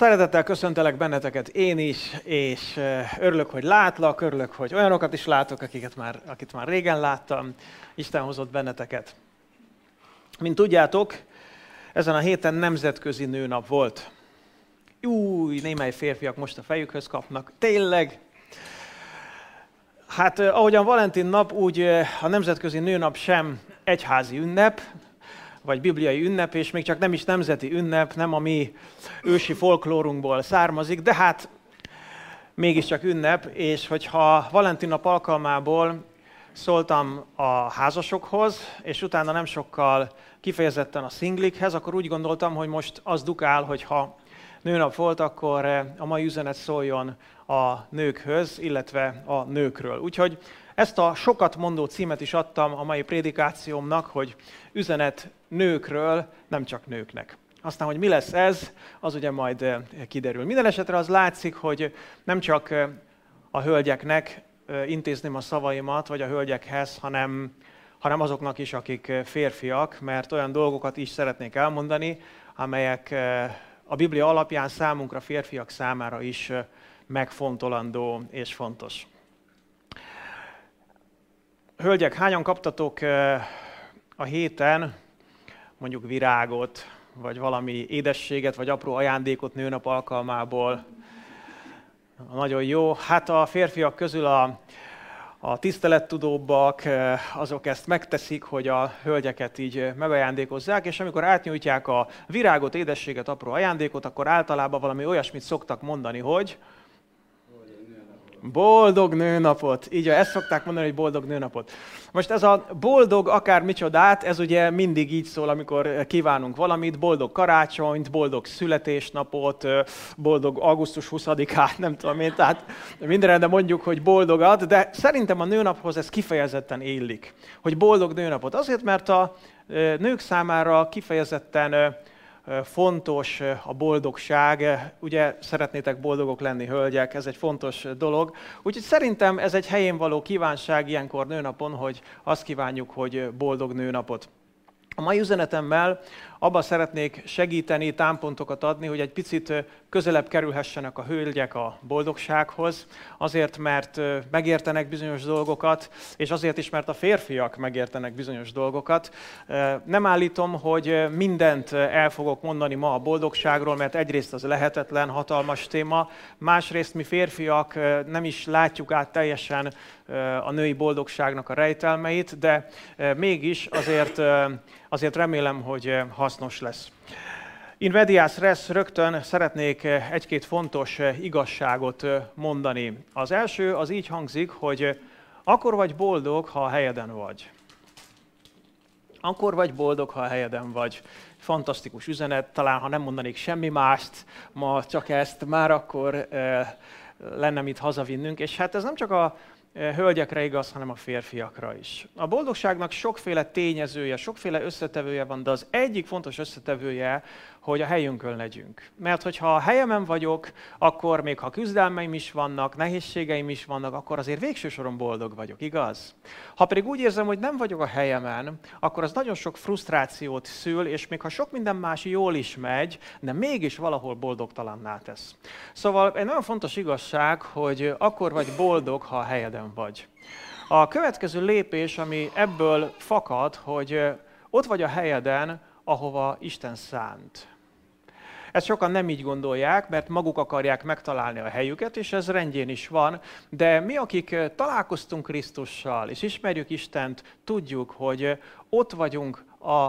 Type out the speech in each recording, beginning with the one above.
Szeretettel köszöntelek benneteket én is, és örülök, hogy látlak, örülök, hogy olyanokat is látok, akiket már, akit már régen láttam. Isten hozott benneteket. Mint tudjátok, ezen a héten nemzetközi nőnap volt. Új, némely férfiak most a fejükhöz kapnak. Tényleg? Hát ahogyan Valentin nap, úgy a nemzetközi nőnap sem egyházi ünnep, vagy bibliai ünnep, és még csak nem is nemzeti ünnep, nem a mi ősi folklórunkból származik, de hát mégiscsak ünnep, és hogyha Valentin alkalmából szóltam a házasokhoz, és utána nem sokkal kifejezetten a szinglikhez, akkor úgy gondoltam, hogy most az dukál, hogy ha nőnap volt, akkor a mai üzenet szóljon a nőkhöz, illetve a nőkről. Úgyhogy ezt a sokat mondó címet is adtam a mai prédikációmnak, hogy üzenet nőkről, nem csak nőknek. Aztán, hogy mi lesz ez, az ugye majd eh, kiderül. Minden esetre az látszik, hogy nem csak eh, a hölgyeknek eh, intézném a szavaimat, vagy a hölgyekhez, hanem, hanem azoknak is, akik férfiak, mert olyan dolgokat is szeretnék elmondani, amelyek a Biblia alapján számunkra, férfiak számára is megfontolandó és fontos. Hölgyek, hányan kaptatok a héten mondjuk virágot, vagy valami édességet, vagy apró ajándékot nőnap alkalmából? Nagyon jó. Hát a férfiak közül a, a tisztelettudóbbak, azok ezt megteszik, hogy a hölgyeket így megajándékozzák, és amikor átnyújtják a virágot, édességet, apró ajándékot, akkor általában valami olyasmit szoktak mondani, hogy Boldog nőnapot. Így, ezt szokták mondani, hogy boldog nőnapot. Most ez a boldog akár micsodát, ez ugye mindig így szól, amikor kívánunk valamit, boldog karácsonyt, boldog születésnapot, boldog augusztus 20-át, nem tudom én, tehát mindenre, de mondjuk, hogy boldogat, de szerintem a nőnaphoz ez kifejezetten illik, hogy boldog nőnapot. Azért, mert a nők számára kifejezetten fontos a boldogság. Ugye szeretnétek boldogok lenni, hölgyek, ez egy fontos dolog. Úgyhogy szerintem ez egy helyén való kívánság ilyenkor nőnapon, hogy azt kívánjuk, hogy boldog nőnapot. A mai üzenetemmel abban szeretnék segíteni, támpontokat adni, hogy egy picit közelebb kerülhessenek a hölgyek a boldogsághoz, azért, mert megértenek bizonyos dolgokat, és azért is, mert a férfiak megértenek bizonyos dolgokat. Nem állítom, hogy mindent el fogok mondani ma a boldogságról, mert egyrészt az lehetetlen, hatalmas téma, másrészt mi férfiak nem is látjuk át teljesen a női boldogságnak a rejtelmeit, de mégis azért, azért remélem, hogy hasznos lesz. In medias res rögtön szeretnék egy-két fontos igazságot mondani. Az első az így hangzik, hogy akkor vagy boldog, ha a helyeden vagy. Akkor vagy boldog, ha a helyeden vagy. Fantasztikus üzenet, talán ha nem mondanék semmi mást, ma csak ezt, már akkor lenne mit hazavinnünk. És hát ez nem csak a hölgyekre igaz, hanem a férfiakra is. A boldogságnak sokféle tényezője, sokféle összetevője van, de az egyik fontos összetevője, hogy a helyünkön legyünk. Mert hogyha a helyemen vagyok, akkor még ha küzdelmeim is vannak, nehézségeim is vannak, akkor azért végső soron boldog vagyok, igaz? Ha pedig úgy érzem, hogy nem vagyok a helyemen, akkor az nagyon sok frusztrációt szül, és még ha sok minden más jól is megy, de mégis valahol boldogtalanná tesz. Szóval egy nagyon fontos igazság, hogy akkor vagy boldog, ha a helyeden vagy. A következő lépés, ami ebből fakad, hogy ott vagy a helyeden, ahova Isten szánt. Ezt sokan nem így gondolják, mert maguk akarják megtalálni a helyüket, és ez rendjén is van, de mi, akik találkoztunk Krisztussal, és ismerjük Istent, tudjuk, hogy ott vagyunk a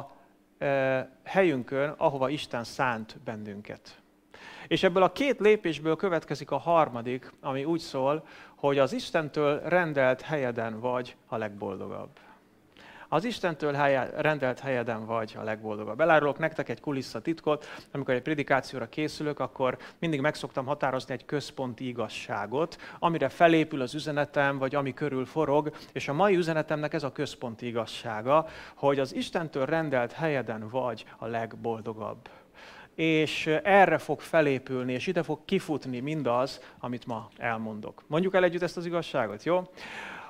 helyünkön, ahova Isten szánt bennünket. És ebből a két lépésből következik a harmadik, ami úgy szól, hogy az Istentől rendelt helyeden vagy a legboldogabb az Istentől helye, rendelt helyeden vagy a legboldogabb. Elárulok nektek egy kulisszatitkot, amikor egy predikációra készülök, akkor mindig megszoktam határozni egy központi igazságot, amire felépül az üzenetem, vagy ami körül forog, és a mai üzenetemnek ez a központi igazsága, hogy az Istentől rendelt helyeden vagy a legboldogabb és erre fog felépülni, és ide fog kifutni mindaz, amit ma elmondok. Mondjuk el együtt ezt az igazságot, jó?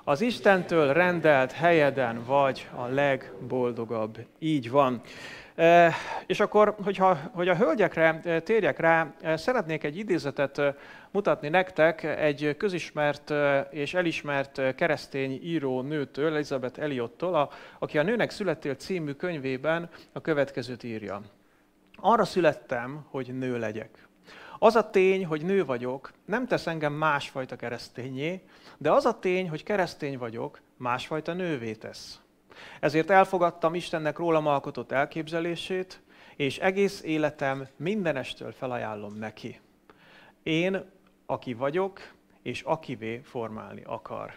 Az Istentől rendelt helyeden vagy a legboldogabb. Így van. És akkor, hogyha, hogy a hölgyekre térjek rá, szeretnék egy idézetet mutatni nektek egy közismert és elismert keresztény író nőtől, Elizabeth Eliottól, aki a Nőnek születtél című könyvében a következőt írja. Arra születtem, hogy nő legyek. Az a tény, hogy nő vagyok, nem tesz engem másfajta keresztényé, de az a tény, hogy keresztény vagyok, másfajta nővé tesz. Ezért elfogadtam Istennek rólam alkotott elképzelését, és egész életem mindenestől felajánlom neki. Én, aki vagyok, és akivé formálni akar.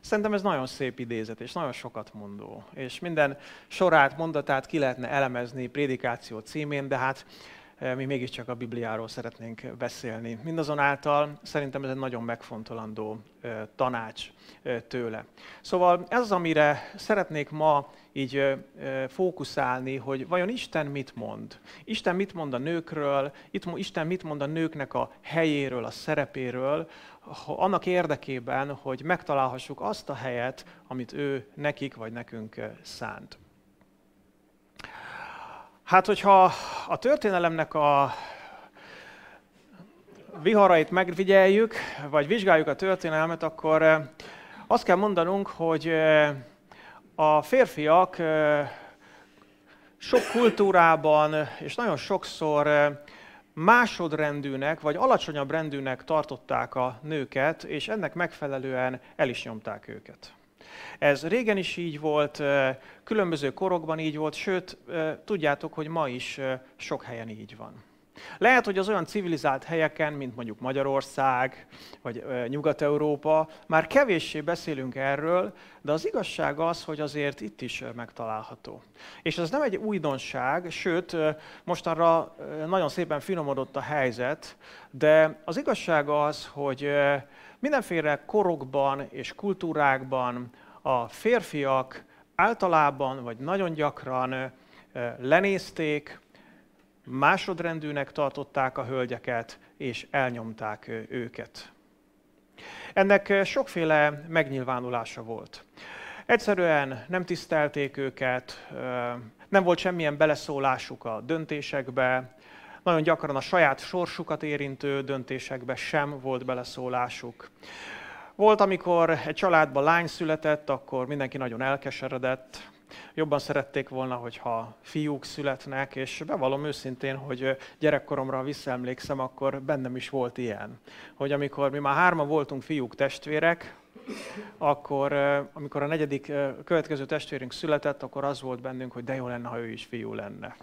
Szerintem ez nagyon szép idézet, és nagyon sokat mondó. És minden sorát, mondatát ki lehetne elemezni prédikáció címén, de hát mi mégiscsak a Bibliáról szeretnénk beszélni. Mindazonáltal szerintem ez egy nagyon megfontolandó eh, tanács eh, tőle. Szóval ez az, amire szeretnék ma így fókuszálni, hogy vajon Isten mit mond. Isten mit mond a nőkről, Isten mit mond a nőknek a helyéről, a szerepéről, annak érdekében, hogy megtalálhassuk azt a helyet, amit ő nekik vagy nekünk szánt. Hát, hogyha a történelemnek a viharait megfigyeljük, vagy vizsgáljuk a történelmet, akkor eh, azt kell mondanunk, hogy eh, a férfiak eh, sok kultúrában és nagyon sokszor másodrendűnek vagy alacsonyabb rendűnek tartották a nőket, és ennek megfelelően el is nyomták őket. Ez régen is így volt, különböző korokban így volt, sőt, tudjátok, hogy ma is sok helyen így van. Lehet, hogy az olyan civilizált helyeken, mint mondjuk Magyarország, vagy Nyugat-Európa, már kevéssé beszélünk erről, de az igazság az, hogy azért itt is megtalálható. És ez nem egy újdonság, sőt, mostanra nagyon szépen finomodott a helyzet, de az igazság az, hogy mindenféle korokban és kultúrákban a férfiak általában, vagy nagyon gyakran lenézték, másodrendűnek tartották a hölgyeket, és elnyomták őket. Ennek sokféle megnyilvánulása volt. Egyszerűen nem tisztelték őket, nem volt semmilyen beleszólásuk a döntésekbe, nagyon gyakran a saját sorsukat érintő döntésekbe sem volt beleszólásuk. Volt, amikor egy családban lány született, akkor mindenki nagyon elkeseredett, jobban szerették volna, hogyha fiúk születnek, és bevallom őszintén, hogy gyerekkoromra visszaemlékszem, akkor bennem is volt ilyen. Hogy amikor mi már hárman voltunk fiúk testvérek, akkor amikor a negyedik következő testvérünk született, akkor az volt bennünk, hogy de jó lenne, ha ő is fiú lenne.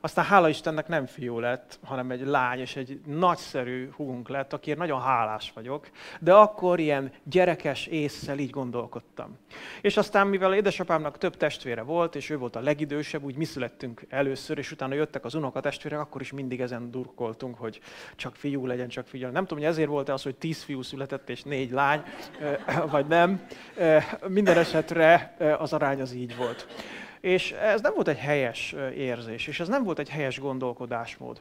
Aztán hála Istennek nem fiú lett, hanem egy lány, és egy nagyszerű húgunk lett, akiért nagyon hálás vagyok. De akkor ilyen gyerekes észsel így gondolkodtam. És aztán, mivel édesapámnak több testvére volt, és ő volt a legidősebb, úgy mi születtünk először, és utána jöttek az unokatestvérek, akkor is mindig ezen durkoltunk, hogy csak fiú legyen, csak fiú. Nem tudom, hogy ezért volt-e az, hogy tíz fiú született, és négy lány, vagy nem. Minden esetre az arány az így volt. És ez nem volt egy helyes érzés, és ez nem volt egy helyes gondolkodásmód.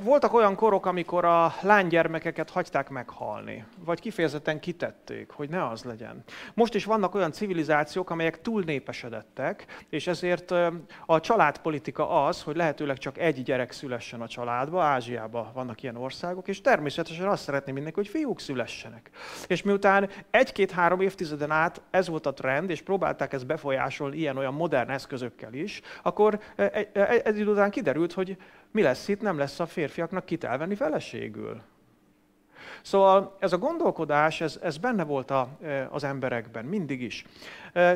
Voltak olyan korok, amikor a lánygyermekeket hagyták meghalni, vagy kifejezetten kitették, hogy ne az legyen. Most is vannak olyan civilizációk, amelyek túl népesedettek, és ezért a családpolitika az, hogy lehetőleg csak egy gyerek szülessen a családba, Ázsiában vannak ilyen országok, és természetesen azt szeretné mindenki, hogy fiúk szülessenek. És miután egy-két-három évtizeden át ez volt a trend, és próbálták ezt befolyásolni ilyen-olyan modern eszközökkel is, akkor egy, egy idő után kiderült, hogy mi lesz itt, nem lesz a férfiaknak kit elvenni feleségül. Szóval ez a gondolkodás, ez, ez benne volt a, az emberekben, mindig is.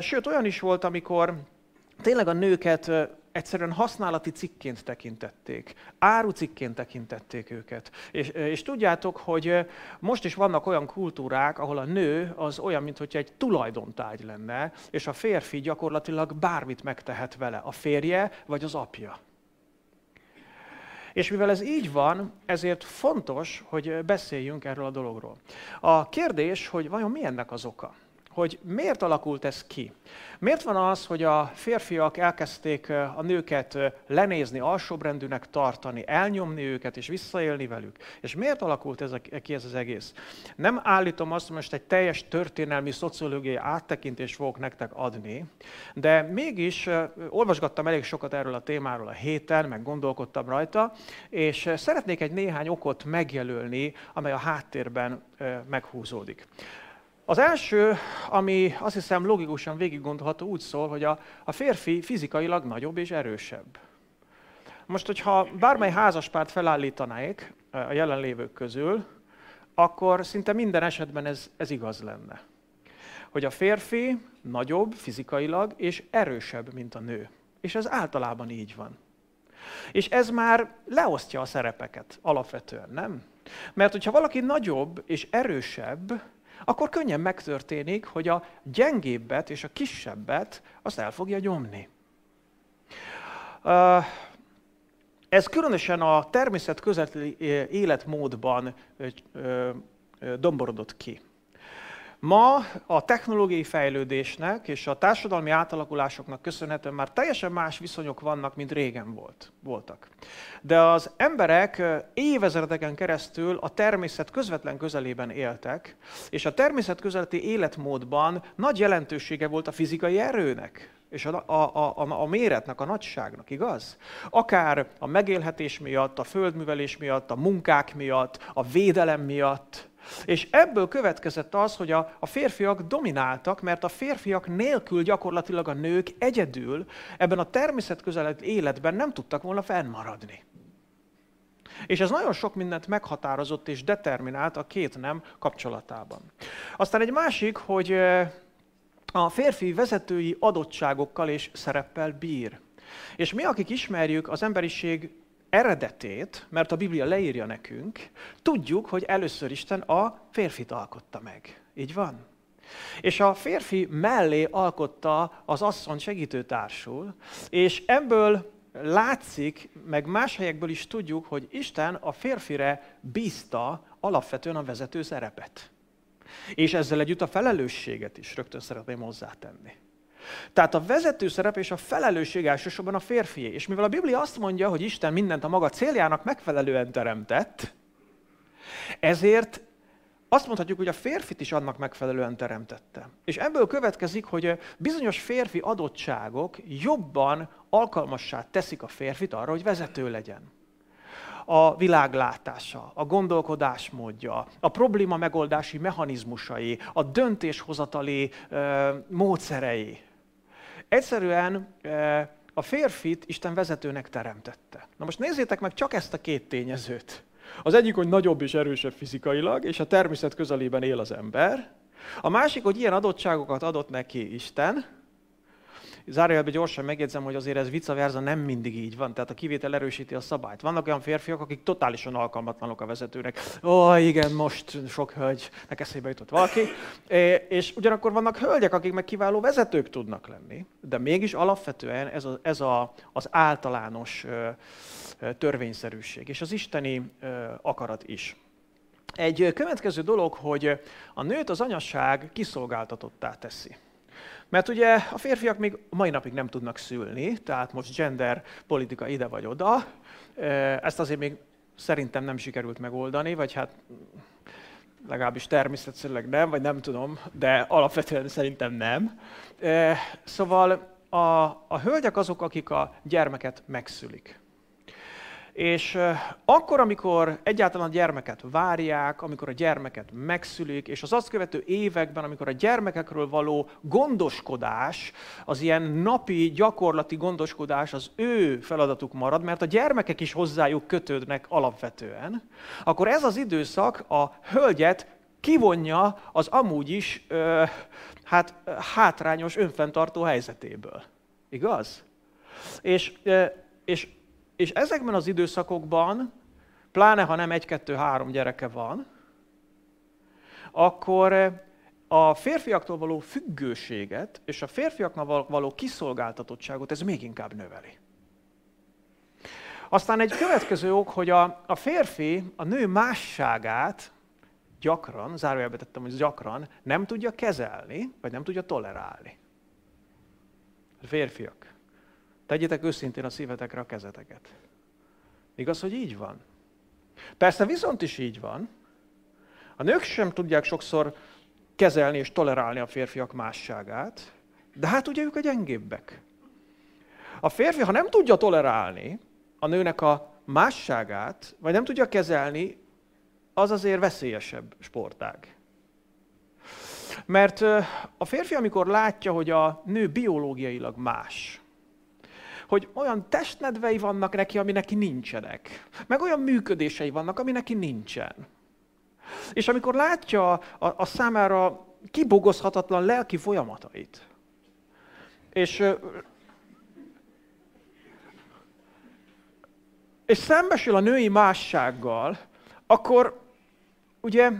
Sőt, olyan is volt, amikor tényleg a nőket egyszerűen használati cikként tekintették, árucikként tekintették őket. És, és tudjátok, hogy most is vannak olyan kultúrák, ahol a nő az olyan, mintha egy tulajdontárgy lenne, és a férfi gyakorlatilag bármit megtehet vele, a férje vagy az apja. És mivel ez így van, ezért fontos, hogy beszéljünk erről a dologról. A kérdés, hogy vajon mi ennek az oka? Hogy miért alakult ez ki. Miért van az, hogy a férfiak elkezdték a nőket lenézni, alsóbrendűnek tartani, elnyomni őket és visszaélni velük? És miért alakult ez a, ki ez az egész? Nem állítom azt, hogy most egy teljes történelmi, szociológiai áttekintést fogok nektek adni, de mégis olvasgattam elég sokat erről a témáról a héten, meg gondolkodtam rajta, és szeretnék egy néhány okot megjelölni, amely a háttérben meghúzódik. Az első, ami azt hiszem logikusan végig gondolható, úgy szól, hogy a, a férfi fizikailag nagyobb és erősebb. Most, hogyha bármely házaspárt felállítanáik a jelenlévők közül, akkor szinte minden esetben ez, ez igaz lenne. Hogy a férfi nagyobb fizikailag és erősebb, mint a nő. És ez általában így van. És ez már leosztja a szerepeket alapvetően, nem? Mert hogyha valaki nagyobb és erősebb, akkor könnyen megtörténik, hogy a gyengébbet és a kisebbet azt el fogja nyomni. Ez különösen a természet közeli életmódban domborodott ki. Ma a technológiai fejlődésnek és a társadalmi átalakulásoknak köszönhetően már teljesen más viszonyok vannak, mint régen volt, voltak. De az emberek évezredeken keresztül a természet közvetlen közelében éltek, és a természet közeli életmódban nagy jelentősége volt a fizikai erőnek, és a, a, a, a méretnek, a nagyságnak, igaz? Akár a megélhetés miatt, a földművelés miatt, a munkák miatt, a védelem miatt, és ebből következett az, hogy a, a férfiak domináltak, mert a férfiak nélkül gyakorlatilag a nők egyedül ebben a természetközeli életben nem tudtak volna fennmaradni. És ez nagyon sok mindent meghatározott és determinált a két nem kapcsolatában. Aztán egy másik, hogy a férfi vezetői adottságokkal és szereppel bír. És mi, akik ismerjük az emberiség eredetét, mert a Biblia leírja nekünk, tudjuk, hogy először Isten a férfit alkotta meg. Így van? És a férfi mellé alkotta az asszony segítőtársul, és ebből látszik, meg más helyekből is tudjuk, hogy Isten a férfire bízta alapvetően a vezető szerepet. És ezzel együtt a felelősséget is rögtön szeretném hozzátenni. Tehát a vezető szerep és a felelősség elsősorban a férfié. És mivel a Biblia azt mondja, hogy Isten mindent a maga céljának megfelelően teremtett, ezért azt mondhatjuk, hogy a férfit is annak megfelelően teremtette. És ebből következik, hogy bizonyos férfi adottságok jobban alkalmassá teszik a férfit arra, hogy vezető legyen. A világlátása, a gondolkodásmódja, a probléma megoldási mechanizmusai, a döntéshozatali ö, módszerei. Egyszerűen a férfit Isten vezetőnek teremtette. Na most nézzétek meg csak ezt a két tényezőt. Az egyik, hogy nagyobb és erősebb fizikailag, és a természet közelében él az ember. A másik, hogy ilyen adottságokat adott neki Isten, Zárójelben gyorsan megjegyzem, hogy azért ez vice versa nem mindig így van, tehát a kivétel erősíti a szabályt. Vannak olyan férfiak, akik totálisan alkalmatlanok a vezetőnek. Ó, igen, most sok hölgynek eszébe jutott valaki. És ugyanakkor vannak hölgyek, akik meg kiváló vezetők tudnak lenni, de mégis alapvetően ez, a, ez a, az általános törvényszerűség, és az isteni akarat is. Egy következő dolog, hogy a nőt az anyasság kiszolgáltatottá teszi. Mert ugye a férfiak még mai napig nem tudnak szülni, tehát most gender politika ide vagy oda. Ezt azért még szerintem nem sikerült megoldani, vagy hát legalábbis természetszerűleg nem, vagy nem tudom, de alapvetően szerintem nem. Szóval a, a hölgyek azok, akik a gyermeket megszülik. És akkor, amikor egyáltalán a gyermeket várják, amikor a gyermeket megszülik, és az azt követő években, amikor a gyermekekről való gondoskodás, az ilyen napi, gyakorlati gondoskodás az ő feladatuk marad, mert a gyermekek is hozzájuk kötődnek alapvetően, akkor ez az időszak a hölgyet kivonja az amúgy is ö, hát, hátrányos önfenntartó helyzetéből. Igaz? És, és és ezekben az időszakokban, pláne ha nem egy-kettő-három gyereke van, akkor eh, a férfiaktól való függőséget és a férfiaknak való kiszolgáltatottságot ez még inkább növeli. Aztán egy következő ok, hogy a, a férfi a nő másságát gyakran, zárójelbe tettem, hogy gyakran nem tudja kezelni, vagy nem tudja tolerálni. Férfiak, tegyétek őszintén a szívetekre a kezeteket. Igaz, hogy így van? Persze viszont is így van. A nők sem tudják sokszor kezelni és tolerálni a férfiak másságát, de hát ugye ők a gyengébbek. A férfi, ha nem tudja tolerálni a nőnek a másságát, vagy nem tudja kezelni, az azért veszélyesebb sportág. Mert a férfi, amikor látja, hogy a nő biológiailag más, hogy olyan testnedvei vannak neki, ami neki nincsenek, meg olyan működései vannak, ami neki nincsen. És amikor látja a, a számára kibogozhatatlan lelki folyamatait, és, és szembesül a női mássággal, akkor ugye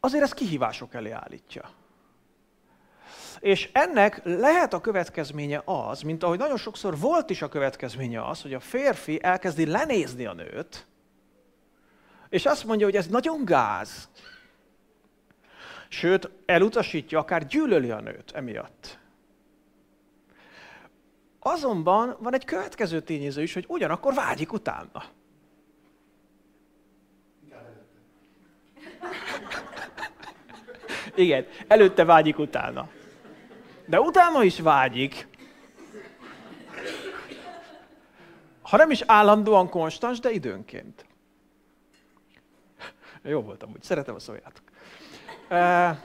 azért ez kihívások elé állítja. És ennek lehet a következménye az, mint ahogy nagyon sokszor volt is a következménye az, hogy a férfi elkezdi lenézni a nőt, és azt mondja, hogy ez nagyon gáz. Sőt, elutasítja, akár gyűlöli a nőt emiatt. Azonban van egy következő tényező is, hogy ugyanakkor vágyik utána. Igen, előtte vágyik utána. De utána is vágyik. Ha nem is állandóan konstans, de időnként. Jó voltam, úgy szeretem a szóljátok. E,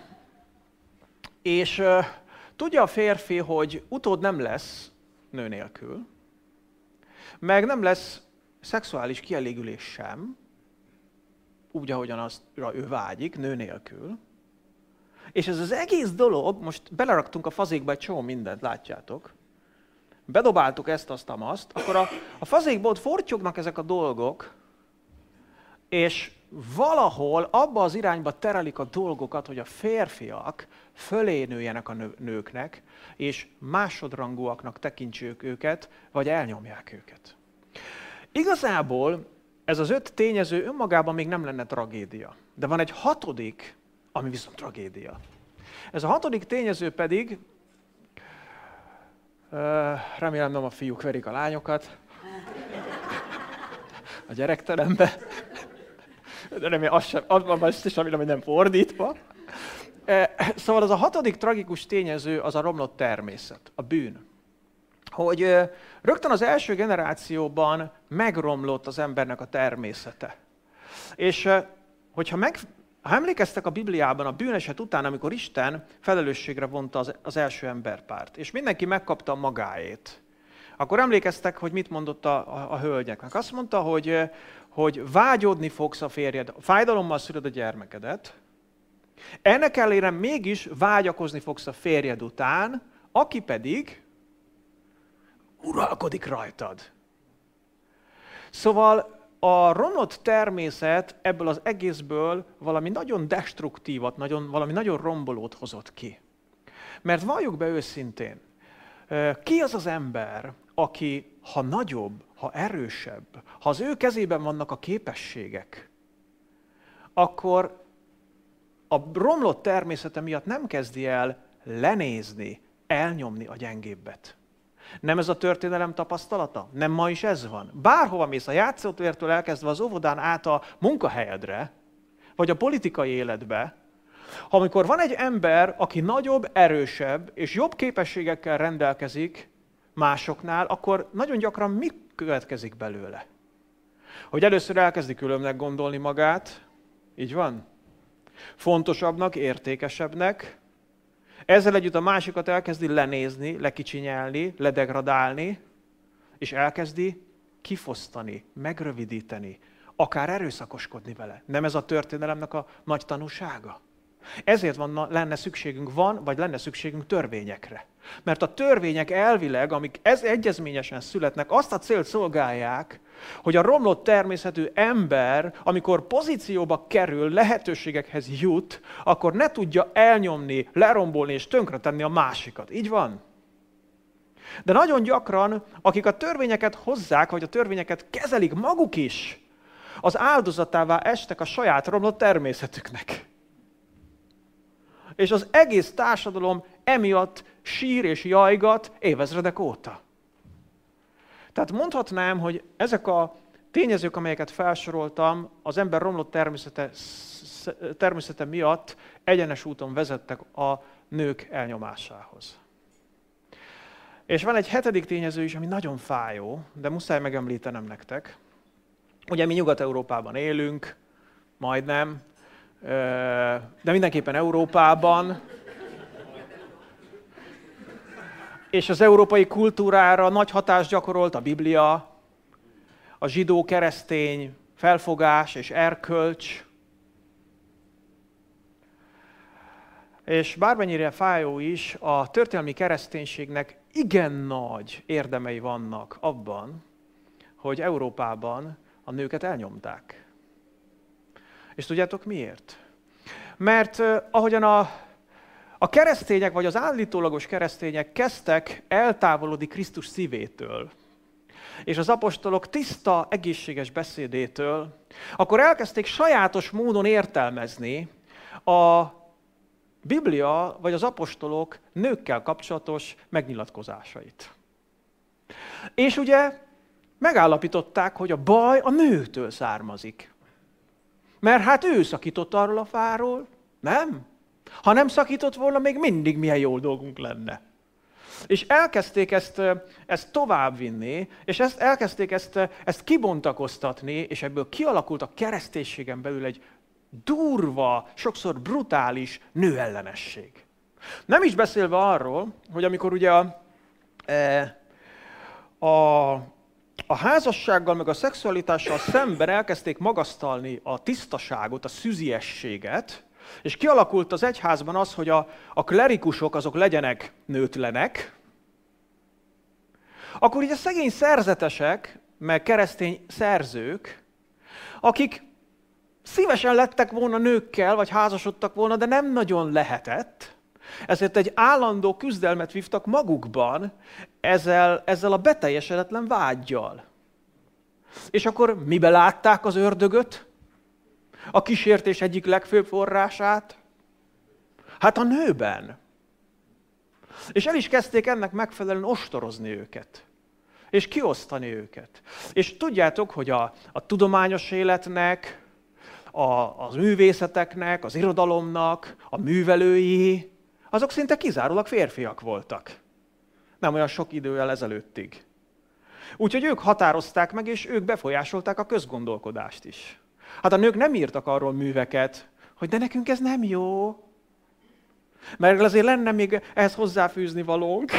és e, tudja a férfi, hogy utód nem lesz nő nélkül, meg nem lesz szexuális kielégülés sem, úgy, ahogyan aztra ő vágyik, nő nélkül. És ez az egész dolog, most beleraktunk a fazékba egy csomó mindent, látjátok. Bedobáltuk ezt, azt, azt, akkor a, a fazékból ott fortyognak ezek a dolgok, és valahol abba az irányba terelik a dolgokat, hogy a férfiak fölé nőjenek a nőknek, és másodrangúaknak tekintsük őket, vagy elnyomják őket. Igazából ez az öt tényező önmagában még nem lenne tragédia. De van egy hatodik, ami viszont tragédia. Ez a hatodik tényező pedig, remélem nem a fiúk verik a lányokat, a gyerekterembe, de remélem az sem, az van is, ami nem fordítva. Szóval az a hatodik tragikus tényező az a romlott természet, a bűn hogy rögtön az első generációban megromlott az embernek a természete. És hogyha meg, ha emlékeztek a Bibliában a bűneset után, amikor Isten felelősségre vonta az, az első emberpárt, és mindenki megkapta magáét, akkor emlékeztek, hogy mit mondott a, a, a hölgyeknek. Azt mondta, hogy, hogy vágyodni fogsz a férjed, fájdalommal szülöd a gyermekedet, ennek ellenére mégis vágyakozni fogsz a férjed után, aki pedig uralkodik rajtad. Szóval a romlott természet ebből az egészből valami nagyon destruktívat, nagyon, valami nagyon rombolót hozott ki. Mert valljuk be őszintén, ki az az ember, aki ha nagyobb, ha erősebb, ha az ő kezében vannak a képességek, akkor a romlott természete miatt nem kezdi el lenézni, elnyomni a gyengébbet. Nem ez a történelem tapasztalata? Nem ma is ez van? Bárhova mész, a játszótértől elkezdve az óvodán át a munkahelyedre, vagy a politikai életbe, amikor van egy ember, aki nagyobb, erősebb és jobb képességekkel rendelkezik másoknál, akkor nagyon gyakran mi következik belőle? Hogy először elkezdi különbnek gondolni magát, így van? Fontosabbnak, értékesebbnek, ezzel együtt a másikat elkezdi lenézni, lekicsinyelni, ledegradálni, és elkezdi kifosztani, megrövidíteni, akár erőszakoskodni vele. Nem ez a történelemnek a nagy tanúsága? Ezért van, lenne szükségünk van, vagy lenne szükségünk törvényekre. Mert a törvények elvileg, amik ez egyezményesen születnek, azt a célt szolgálják, hogy a romlott természetű ember, amikor pozícióba kerül, lehetőségekhez jut, akkor ne tudja elnyomni, lerombolni és tönkretenni a másikat. Így van? De nagyon gyakran, akik a törvényeket hozzák, vagy a törvényeket kezelik maguk is, az áldozatává estek a saját romlott természetüknek. És az egész társadalom emiatt sír és jajgat évezredek óta. Tehát mondhatnám, hogy ezek a tényezők, amelyeket felsoroltam, az ember romlott természete, természete miatt egyenes úton vezettek a nők elnyomásához. És van egy hetedik tényező is, ami nagyon fájó, de muszáj megemlítenem nektek. Ugye mi Nyugat-Európában élünk, majdnem, de mindenképpen Európában. És az európai kultúrára nagy hatást gyakorolt a Biblia, a zsidó-keresztény felfogás és erkölcs. És bármennyire fájó is, a történelmi kereszténységnek igen nagy érdemei vannak abban, hogy Európában a nőket elnyomták. És tudjátok miért? Mert uh, ahogyan a, a keresztények, vagy az állítólagos keresztények kezdtek eltávolodni Krisztus szívétől, és az apostolok tiszta, egészséges beszédétől, akkor elkezdték sajátos módon értelmezni a Biblia vagy az apostolok nőkkel kapcsolatos megnyilatkozásait. És ugye megállapították, hogy a baj a nőtől származik. Mert hát ő szakított arról a fáról, nem? Ha nem szakított volna, még mindig milyen jó dolgunk lenne. És elkezdték ezt, ezt továbbvinni, és ezt, elkezdték ezt, ezt kibontakoztatni, és ebből kialakult a kereszténységen belül egy durva, sokszor brutális nőellenesség. Nem is beszélve arról, hogy amikor ugye a, e, a, a házassággal, meg a szexualitással szemben elkezdték magasztalni a tisztaságot, a szüziességet, és kialakult az egyházban az, hogy a, a klerikusok azok legyenek nőtlenek, akkor így a szegény szerzetesek, meg keresztény szerzők, akik szívesen lettek volna nőkkel, vagy házasodtak volna, de nem nagyon lehetett. Ezért egy állandó küzdelmet vívtak magukban ezzel, ezzel a beteljesedetlen vágyjal. És akkor mibe látták az ördögöt? A kísértés egyik legfőbb forrását? Hát a nőben. És el is kezdték ennek megfelelően ostorozni őket. És kiosztani őket. És tudjátok, hogy a, a tudományos életnek, a, az művészeteknek, az irodalomnak, a művelői, azok szinte kizárólag férfiak voltak. Nem olyan sok idővel ezelőttig. Úgyhogy ők határozták meg, és ők befolyásolták a közgondolkodást is. Hát a nők nem írtak arról műveket, hogy de nekünk ez nem jó. Mert azért lenne még ehhez hozzáfűzni valónk.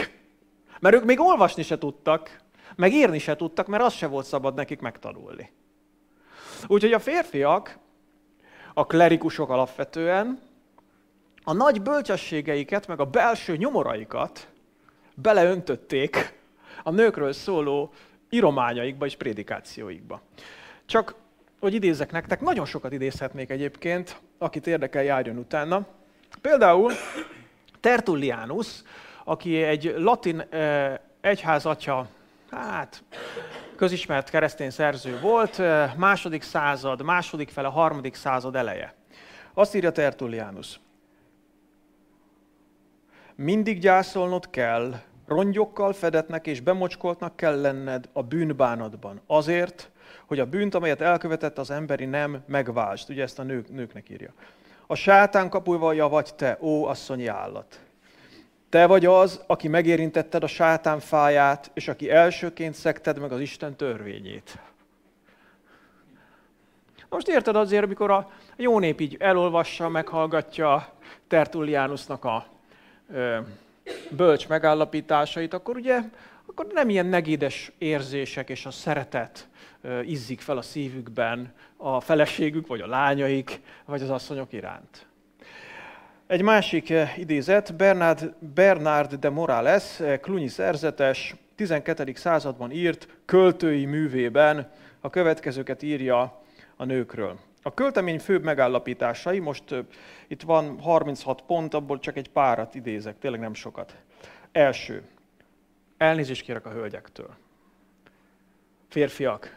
Mert ők még olvasni se tudtak, meg írni se tudtak, mert az se volt szabad nekik megtanulni. Úgyhogy a férfiak a klerikusok alapvetően a nagy bölcsességeiket, meg a belső nyomoraikat beleöntötték a nőkről szóló írományaikba és prédikációikba. Csak, hogy idézek nektek, nagyon sokat idézhetnék egyébként, akit érdekel, járjon utána. Például Tertullianus, aki egy latin egyházatja, hát közismert keresztény szerző volt, második század, második fele, harmadik század eleje. Azt írja Tertullianus. Mindig gyászolnod kell, rongyokkal fedetnek és bemocskoltnak kell lenned a bűnbánatban. Azért, hogy a bűnt, amelyet elkövetett az emberi nem, megváltsd. Ugye ezt a nők, nőknek írja. A sátán kapuja vagy te, ó asszonyi állat. Te vagy az, aki megérintetted a sátán fáját, és aki elsőként szekted meg az Isten törvényét. Most érted azért, amikor a jó nép így elolvassa, meghallgatja Tertullianusnak a ö, bölcs megállapításait, akkor ugye akkor nem ilyen negédes érzések és a szeretet izzik fel a szívükben a feleségük, vagy a lányaik, vagy az asszonyok iránt. Egy másik idézet, Bernard, Bernard de Morales, Cluny szerzetes, 12. században írt költői művében a következőket írja a nőkről. A költemény főbb megállapításai, most itt van 36 pont, abból csak egy párat idézek, tényleg nem sokat. Első, elnézést kérek a hölgyektől. Férfiak,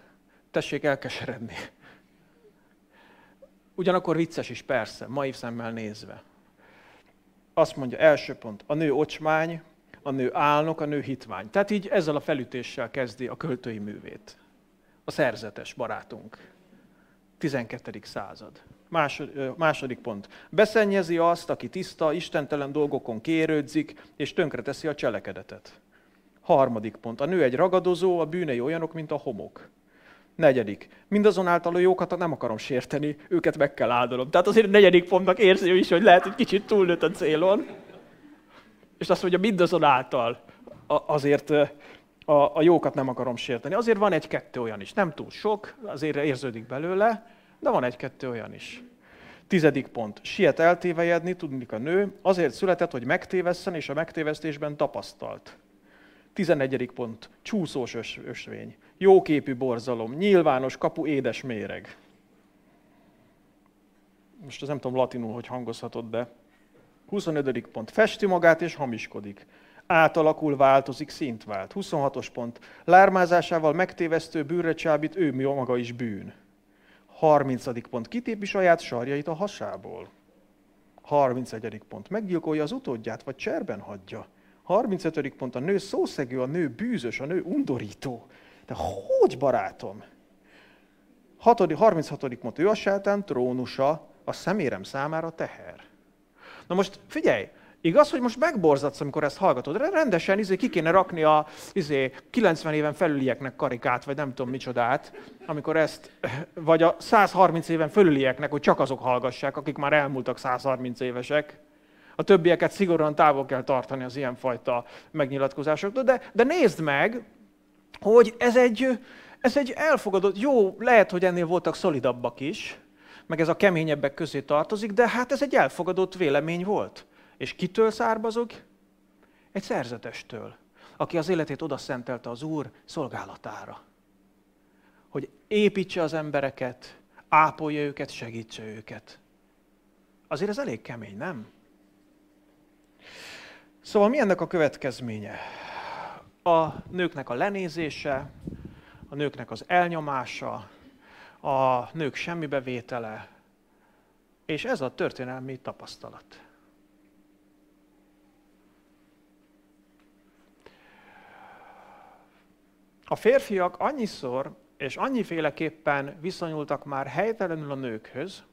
tessék elkeseredni. Ugyanakkor vicces is persze, mai szemmel nézve. Azt mondja, első pont, a nő ocsmány, a nő álnok, a nő hitvány. Tehát így ezzel a felütéssel kezdi a költői művét. A szerzetes barátunk. 12. század. Másod, második pont. Beszennyezi azt, aki tiszta, istentelen dolgokon kérődzik, és tönkreteszi a cselekedetet. Harmadik pont. A nő egy ragadozó, a bűnei olyanok, mint a homok. Negyedik. Mindazonáltal a jókat nem akarom sérteni, őket meg kell áldanom. Tehát azért a negyedik pontnak érzi is, hogy lehet, hogy kicsit túlnőtt a célon. És azt mondja, mindazonáltal azért a, a jókat nem akarom sérteni. Azért van egy-kettő olyan is. Nem túl sok, azért érződik belőle, de van egy-kettő olyan is. Tizedik pont. Siet eltévejedni, tudni a nő, azért született, hogy megtévesszen, és a megtévesztésben tapasztalt. Tizenegyedik pont. Csúszós ös, ösvény. Jóképű borzalom. Nyilvános kapu édes méreg. Most ez nem tudom latinul, hogy hangozhatod, de 25. pont. Festi magát és hamiskodik. Átalakul, változik, szint vált. 26-os pont. Lármázásával megtévesztő bűnre csábít, ő maga is bűn. 30. pont. Kitépi saját sarjait a hasából. 31. pont. Meggyilkolja az utódját, vagy cserben hagyja. 35. pont. A nő szószegő, a nő bűzös, a nő undorító. De hogy, barátom? 6. 36. pont. Ő a sátán trónusa, a szemérem számára teher. Na most figyelj, Igaz, hogy most megborzadsz, amikor ezt hallgatod. Rendesen izé, ki kéne rakni a izé, 90 éven felülieknek karikát, vagy nem tudom micsodát, amikor ezt, vagy a 130 éven fölülieknek, hogy csak azok hallgassák, akik már elmúltak 130 évesek. A többieket szigorúan távol kell tartani az ilyenfajta megnyilatkozásoktól. De, de nézd meg, hogy ez egy, ez egy elfogadott, jó, lehet, hogy ennél voltak szolidabbak is, meg ez a keményebbek közé tartozik, de hát ez egy elfogadott vélemény volt. És kitől származok? Egy szerzetestől, aki az életét oda szentelte az Úr szolgálatára. Hogy építse az embereket, ápolja őket, segítse őket. Azért ez elég kemény, nem? Szóval mi ennek a következménye? A nőknek a lenézése, a nőknek az elnyomása, a nők semmibevétele, és ez a történelmi tapasztalat. A férfiak annyiszor és annyiféleképpen viszonyultak már helytelenül a nőkhöz,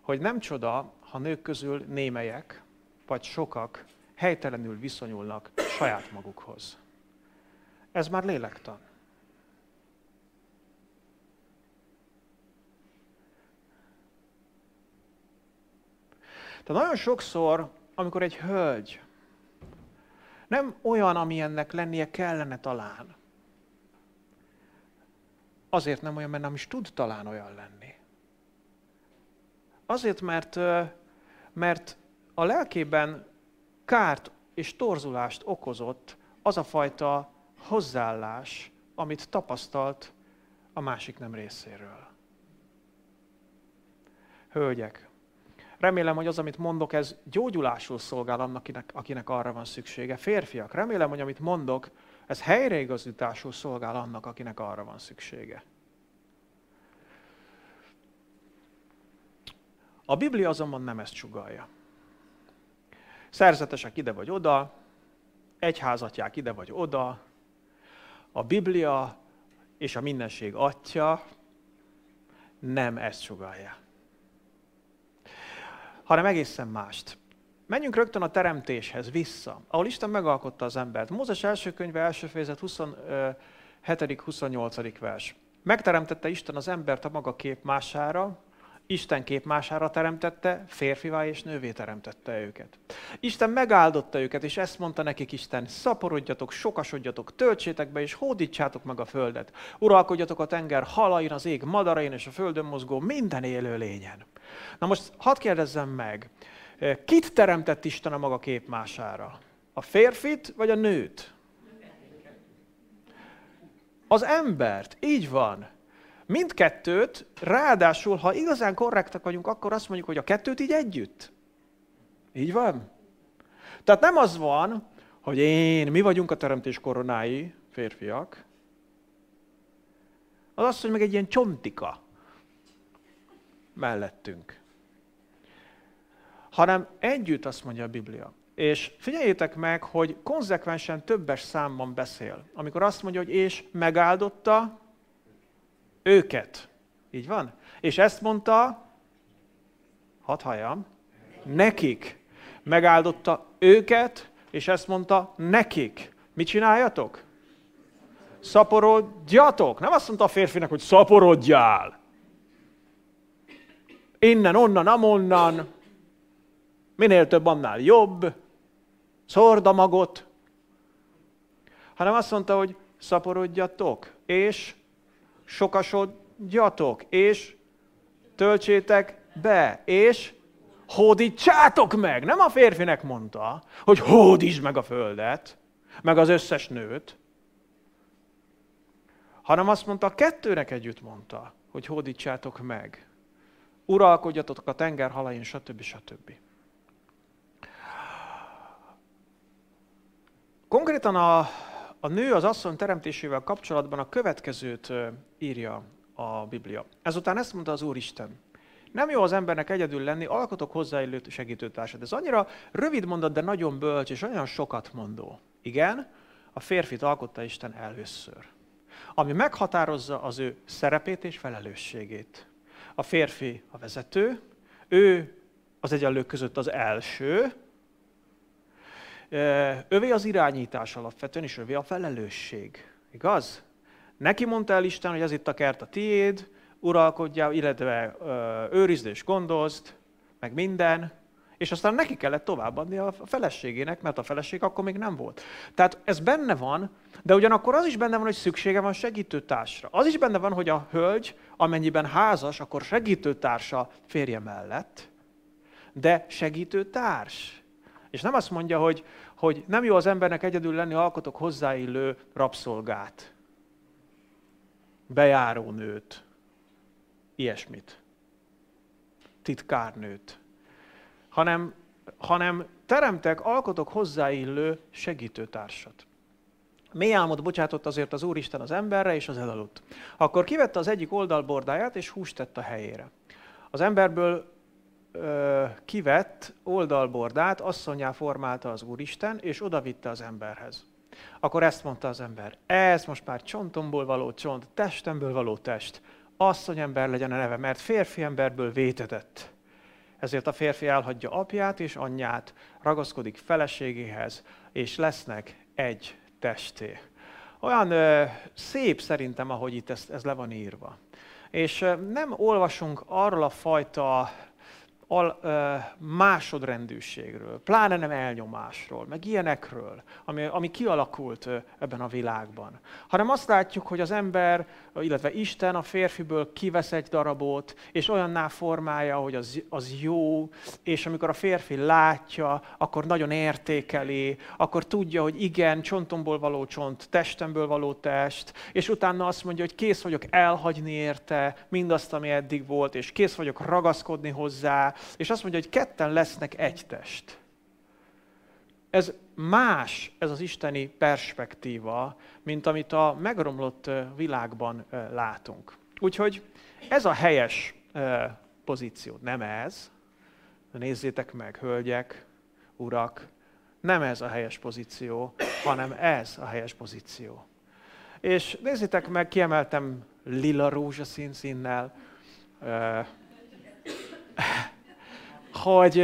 hogy nem csoda, ha nők közül némelyek, vagy sokak helytelenül viszonyulnak saját magukhoz. Ez már lélektan. De nagyon sokszor, amikor egy hölgy nem olyan, amilyennek lennie kellene talán, Azért nem olyan, mert nem is tud talán olyan lenni. Azért, mert, mert a lelkében kárt és torzulást okozott az a fajta hozzáállás, amit tapasztalt a másik nem részéről. Hölgyek, remélem, hogy az, amit mondok, ez gyógyulásul szolgál annak, akinek, arra van szüksége. Férfiak, remélem, hogy amit mondok, ez helyreigazításul szolgál annak, akinek arra van szüksége. A Biblia azonban nem ezt sugalja. Szerzetesek ide vagy oda, egyházatják ide vagy oda, a Biblia és a mindenség atya nem ezt sugalja. Hanem egészen mást. Menjünk rögtön a teremtéshez vissza, ahol Isten megalkotta az embert. Mózes első könyve, első fejezet 27.-28. vers. Megteremtette Isten az embert a maga képmására, Isten képmására teremtette, férfivá és nővé teremtette őket. Isten megáldotta őket, és ezt mondta nekik Isten, szaporodjatok, sokasodjatok, töltsétek be, és hódítsátok meg a földet. Uralkodjatok a tenger halain, az ég madarain, és a földön mozgó minden élő lényen. Na most hadd kérdezzem meg, Kit teremtett Isten a maga képmására? A férfit vagy a nőt? Az embert. Így van. Mindkettőt, ráadásul, ha igazán korrektek vagyunk, akkor azt mondjuk, hogy a kettőt így együtt. Így van? Tehát nem az van, hogy én, mi vagyunk a teremtés koronái, férfiak, az azt, hogy meg egy ilyen csontika. mellettünk. Hanem együtt azt mondja a Biblia. És figyeljétek meg, hogy konzekvensen többes számban beszél. Amikor azt mondja, hogy és megáldotta őket. Így van? És ezt mondta, hadd halljam, nekik. Megáldotta őket, és ezt mondta nekik. Mit csináljatok? Szaporodjatok. Nem azt mondta a férfinak, hogy szaporodjál. Innen, onnan, amonnan. Minél több, annál jobb. Szord a magot. Hanem azt mondta, hogy szaporodjatok, és sokasodjatok, és töltsétek be, és hódítsátok meg. Nem a férfinek mondta, hogy hódítsd meg a földet, meg az összes nőt, hanem azt mondta, a kettőnek együtt mondta, hogy hódítsátok meg. Uralkodjatok a tenger halain, stb. stb. Konkrétan a, a nő az asszony teremtésével kapcsolatban a következőt írja a Biblia. Ezután ezt mondta az Úristen. Nem jó az embernek egyedül lenni, alkotok hozzáillő segítőtársat. Ez annyira rövid mondat, de nagyon bölcs, és olyan sokat mondó. Igen, a férfit alkotta Isten először. Ami meghatározza az ő szerepét és felelősségét. A férfi a vezető, ő az egyenlők között az első, övé az irányítás alapvetően, és övé a felelősség. Igaz? Neki mondta el Isten, hogy ez itt a kert a tiéd, uralkodjál, illetve őrizd és gondozd, meg minden, és aztán neki kellett továbbadni a feleségének, mert a feleség akkor még nem volt. Tehát ez benne van, de ugyanakkor az is benne van, hogy szüksége van segítőtársra. Az is benne van, hogy a hölgy, amennyiben házas, akkor segítőtársa férje mellett, de segítőtárs. És nem azt mondja, hogy, hogy nem jó az embernek egyedül lenni, alkotok hozzáillő rabszolgát, bejárónőt, ilyesmit, titkárnőt, hanem, hanem teremtek, alkotok hozzáillő segítőtársat. Mély álmot bocsátott azért az Úristen az emberre, és az elaludt. Akkor kivette az egyik oldalbordáját, és húst tett a helyére. Az emberből ö, kivett oldalbordát asszonyá formálta az Úristen, és odavitte az emberhez. Akkor ezt mondta az ember, ez most már csontomból való csont, testemből való test, asszonyember legyen a neve, mert férfi emberből vétetett. Ezért a férfi elhagyja apját és anyját, ragaszkodik feleségéhez, és lesznek egy testé. Olyan ö, szép szerintem, ahogy itt ez, ez le van írva. És ö, nem olvasunk arról a fajta al, ö, másodrendűségről, pláne nem elnyomásról, meg ilyenekről, ami, ami kialakult ö, ebben a világban. Hanem azt látjuk, hogy az ember, illetve Isten a férfiből kivesz egy darabot, és olyanná formálja, hogy az, az jó, és amikor a férfi látja, akkor nagyon értékeli, akkor tudja, hogy igen, csontomból való csont, testemből való test, és utána azt mondja, hogy kész vagyok elhagyni érte mindazt, ami eddig volt, és kész vagyok ragaszkodni hozzá, és azt mondja, hogy ketten lesznek egy test. Ez más, ez az isteni perspektíva, mint amit a megromlott világban látunk. Úgyhogy ez a helyes pozíció, nem ez. Nézzétek meg, hölgyek, urak, nem ez a helyes pozíció, hanem ez a helyes pozíció. És nézzétek meg, kiemeltem lila rózsaszín színnel, hogy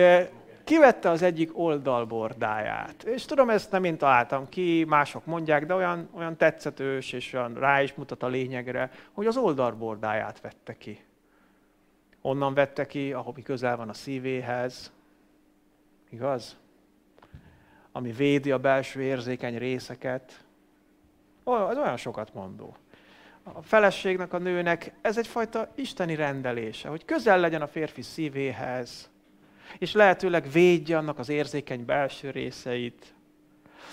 kivette az egyik oldalbordáját. És tudom, ezt nem én találtam ki, mások mondják, de olyan, olyan tetszetős, és olyan rá is mutat a lényegre, hogy az oldalbordáját vette ki. Onnan vette ki, ahol közel van a szívéhez. Igaz? Ami védi a belső érzékeny részeket. Ez olyan sokat mondó. A feleségnek, a nőnek ez egyfajta isteni rendelése, hogy közel legyen a férfi szívéhez, és lehetőleg védje annak az érzékeny belső részeit.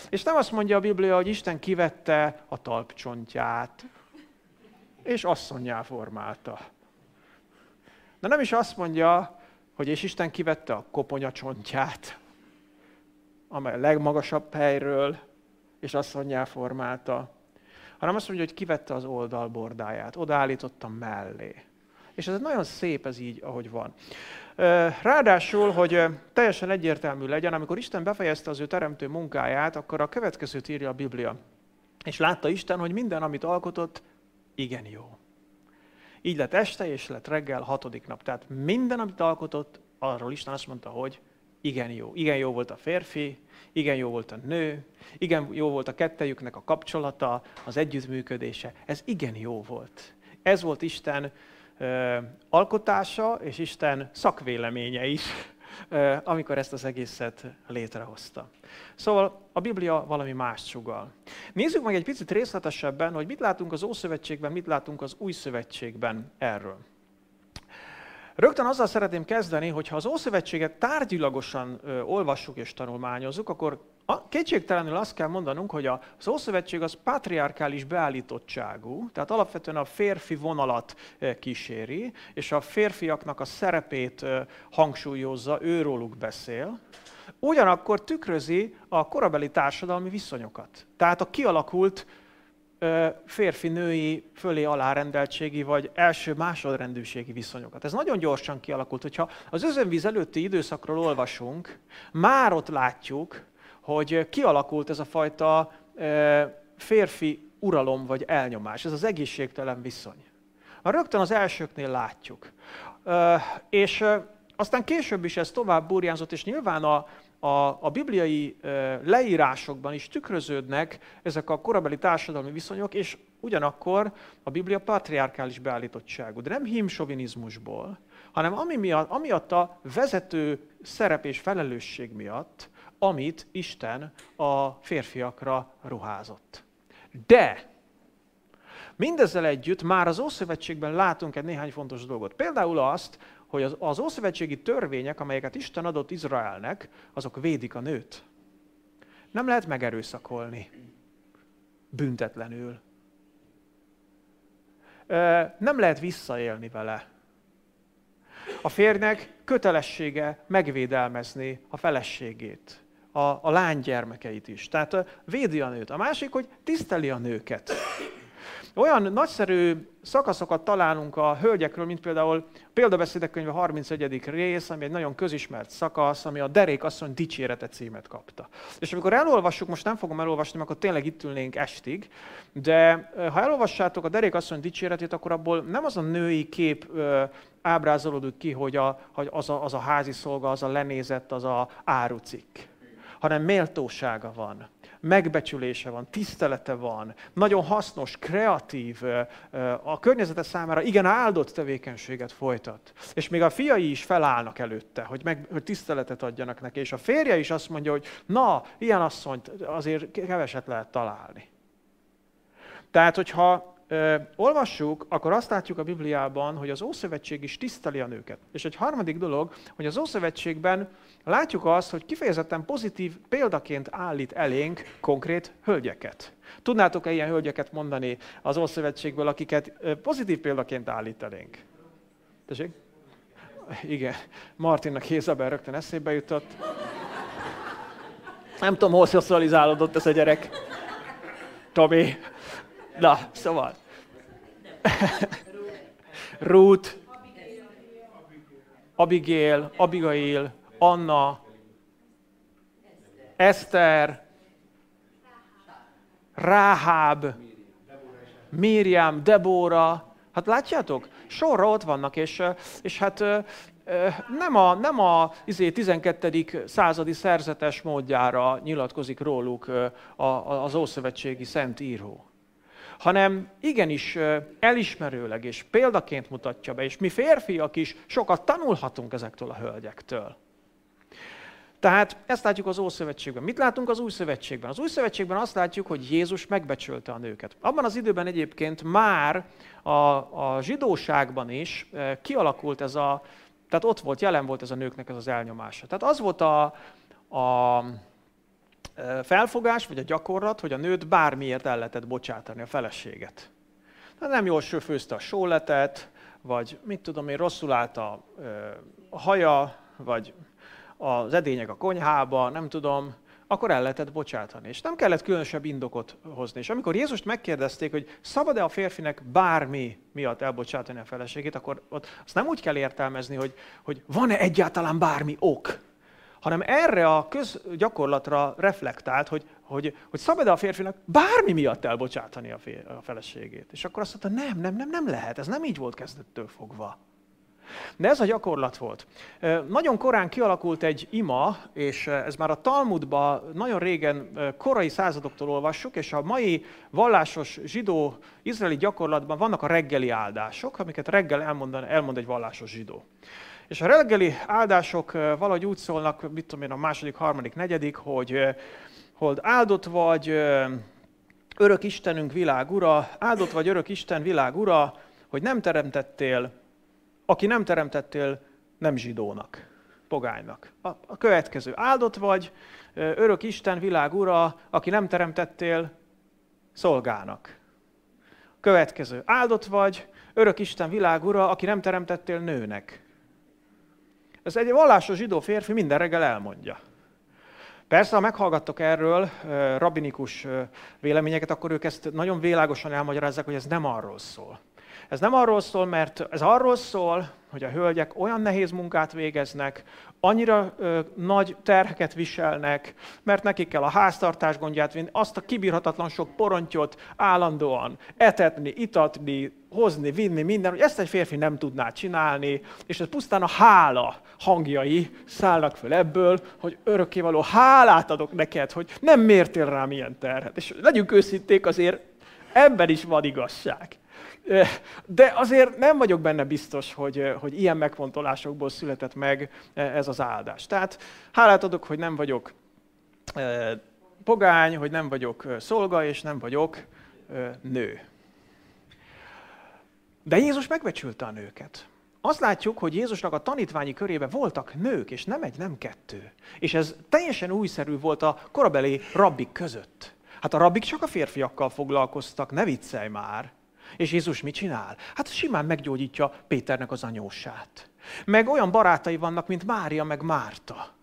És nem azt mondja a Biblia, hogy Isten kivette a talpcsontját, és asszonyjá formálta. De nem is azt mondja, hogy és Isten kivette a koponyacsontját, amely a legmagasabb helyről, és asszonyjá formálta, hanem azt mondja, hogy kivette az oldalbordáját, odaállította mellé. És ez nagyon szép ez így, ahogy van. Ráadásul, hogy teljesen egyértelmű legyen, amikor Isten befejezte az ő teremtő munkáját, akkor a következőt írja a Biblia. És látta Isten, hogy minden, amit alkotott, igen jó. Így lett este, és lett reggel, hatodik nap. Tehát minden, amit alkotott, arról Isten azt mondta, hogy igen jó. Igen jó volt a férfi, igen jó volt a nő, igen jó volt a kettejüknek a kapcsolata, az együttműködése. Ez igen jó volt. Ez volt Isten alkotása, és Isten szakvéleménye is, amikor ezt az egészet létrehozta. Szóval a Biblia valami más sugal. Nézzük meg egy picit részletesebben, hogy mit látunk az Ószövetségben, mit látunk az Új Szövetségben erről. Rögtön azzal szeretném kezdeni, hogy ha az Ószövetséget tárgyilagosan olvassuk és tanulmányozzuk, akkor a, kétségtelenül azt kell mondanunk, hogy az Ószövetség az patriarkális beállítottságú, tehát alapvetően a férfi vonalat kíséri, és a férfiaknak a szerepét hangsúlyozza, őróluk beszél. Ugyanakkor tükrözi a korabeli társadalmi viszonyokat. Tehát a kialakult férfi-női fölé alárendeltségi vagy első-másodrendűségi viszonyokat. Ez nagyon gyorsan kialakult. Hogyha az özönvíz előtti időszakról olvasunk, már ott látjuk, hogy kialakult ez a fajta férfi uralom vagy elnyomás, ez az egészségtelen viszony. A rögtön az elsőknél látjuk. És aztán később is ez tovább burjánzott, és nyilván a, a, a bibliai leírásokban is tükröződnek ezek a korabeli társadalmi viszonyok, és ugyanakkor a Biblia patriarkális beállítottságú, de nem himsovinizmusból, hanem ami miatt, amiatt a vezető szerep és felelősség miatt, amit Isten a férfiakra ruházott. De mindezzel együtt már az Ószövetségben látunk egy néhány fontos dolgot. Például azt, hogy az, az ószövetségi törvények, amelyeket Isten adott Izraelnek, azok védik a nőt. Nem lehet megerőszakolni. Büntetlenül. Nem lehet visszaélni vele. A férnek kötelessége megvédelmezni a feleségét, a, a lánygyermekeit is. Tehát védi a nőt. A másik, hogy tiszteli a nőket. Olyan nagyszerű szakaszokat találunk a hölgyekről, mint például Példabeszédek könyve 31. rész, ami egy nagyon közismert szakasz, ami a Derék asszony dicsérete címet kapta. És amikor elolvassuk, most nem fogom elolvasni, mert akkor tényleg itt ülnénk estig, de ha elolvassátok a Derék asszony dicséretét, akkor abból nem az a női kép ábrázolódik ki, hogy, a, hogy az, a, az a házi szolga, az a lenézett, az a árucik, hanem méltósága van megbecsülése van, tisztelete van, nagyon hasznos, kreatív, a környezete számára igen áldott tevékenységet folytat. És még a fiai is felállnak előtte, hogy, meg, hogy tiszteletet adjanak neki, és a férje is azt mondja, hogy na, ilyen asszonyt azért keveset lehet találni. Tehát, hogyha olvassuk, akkor azt látjuk a Bibliában, hogy az Ószövetség is tiszteli a nőket. És egy harmadik dolog, hogy az Ószövetségben látjuk azt, hogy kifejezetten pozitív példaként állít elénk konkrét hölgyeket. Tudnátok-e ilyen hölgyeket mondani az Ószövetségből, akiket pozitív példaként állít elénk? Tessék? Igen, Martinnak Hézabel rögtön eszébe jutott. Nem tudom, hol szocializálódott ez a gyerek. Tomi. Na, szóval. Ruth, Abigail, Abigail, Anna, Eszter, Ráháb, Miriam, Debóra. Hát látjátok? Sorra ott vannak, és, és hát nem a, nem a izé, 12. századi szerzetes módjára nyilatkozik róluk az Ószövetségi Szent Író hanem igenis elismerőleg és példaként mutatja be, és mi férfiak is sokat tanulhatunk ezektől a hölgyektől. Tehát ezt látjuk az Ószövetségben. Mit látunk az Új Szövetségben? Az Új Szövetségben azt látjuk, hogy Jézus megbecsölte a nőket. Abban az időben egyébként már a, a zsidóságban is kialakult ez a, tehát ott volt, jelen volt ez a nőknek ez az elnyomása. Tehát az volt a, a felfogás, vagy a gyakorlat, hogy a nőt bármiért el lehetett bocsátani a feleséget. Tehát nem jól főzte a sóletet, vagy mit tudom én, rosszul állt a, a haja, vagy az edények a konyhába, nem tudom, akkor el lehetett bocsátani. És nem kellett különösebb indokot hozni. És amikor Jézust megkérdezték, hogy szabad-e a férfinek bármi miatt elbocsátani a feleségét, akkor ott azt nem úgy kell értelmezni, hogy, hogy van-e egyáltalán bármi ok, hanem erre a közgyakorlatra reflektált, hogy, hogy, hogy szabad-e a férfinak bármi miatt elbocsátani a, fél, a feleségét. És akkor azt mondta, nem, nem, nem, nem lehet, ez nem így volt kezdettől fogva. De ez a gyakorlat volt. Nagyon korán kialakult egy ima, és ez már a Talmudban nagyon régen, korai századoktól olvassuk, és a mai vallásos zsidó izraeli gyakorlatban vannak a reggeli áldások, amiket reggel elmond, elmond egy vallásos zsidó. És a reggeli áldások valahogy úgy szólnak, mit tudom én, a második, harmadik, negyedik, hogy, hogy áldott vagy, örök Istenünk, világ áldott vagy örök Isten, világ hogy nem teremtettél aki nem teremtettél, nem zsidónak, pogánynak. A, a következő, áldott vagy, örök Isten, világ aki nem teremtettél, szolgának. Következő, áldott vagy, örök Isten, világ aki nem teremtettél, nőnek. Ez egy vallásos zsidó férfi minden reggel elmondja. Persze, ha meghallgattok erről rabinikus véleményeket, akkor ők ezt nagyon világosan elmagyarázzák, hogy ez nem arról szól. Ez nem arról szól, mert ez arról szól, hogy a hölgyek olyan nehéz munkát végeznek, annyira ö, nagy terheket viselnek, mert nekik kell a háztartás gondját vinni, azt a kibírhatatlan sok porontyot állandóan etetni, itatni, hozni, vinni, minden, hogy ezt egy férfi nem tudná csinálni, és ez pusztán a hála hangjai szállnak föl ebből, hogy örökkévaló hálát adok neked, hogy nem mértél rám ilyen terhet. És legyünk őszinték, azért ebben is van igazság. De azért nem vagyok benne biztos, hogy, hogy ilyen megfontolásokból született meg ez az áldás. Tehát hálát adok, hogy nem vagyok pogány, hogy nem vagyok szolga, és nem vagyok nő. De Jézus megbecsülte a nőket. Azt látjuk, hogy Jézusnak a tanítványi körében voltak nők, és nem egy, nem kettő. És ez teljesen újszerű volt a korabeli rabbik között. Hát a rabbik csak a férfiakkal foglalkoztak, ne viccelj már. És Jézus mit csinál? Hát simán meggyógyítja Péternek az anyósát. Meg olyan barátai vannak, mint Mária, meg Márta.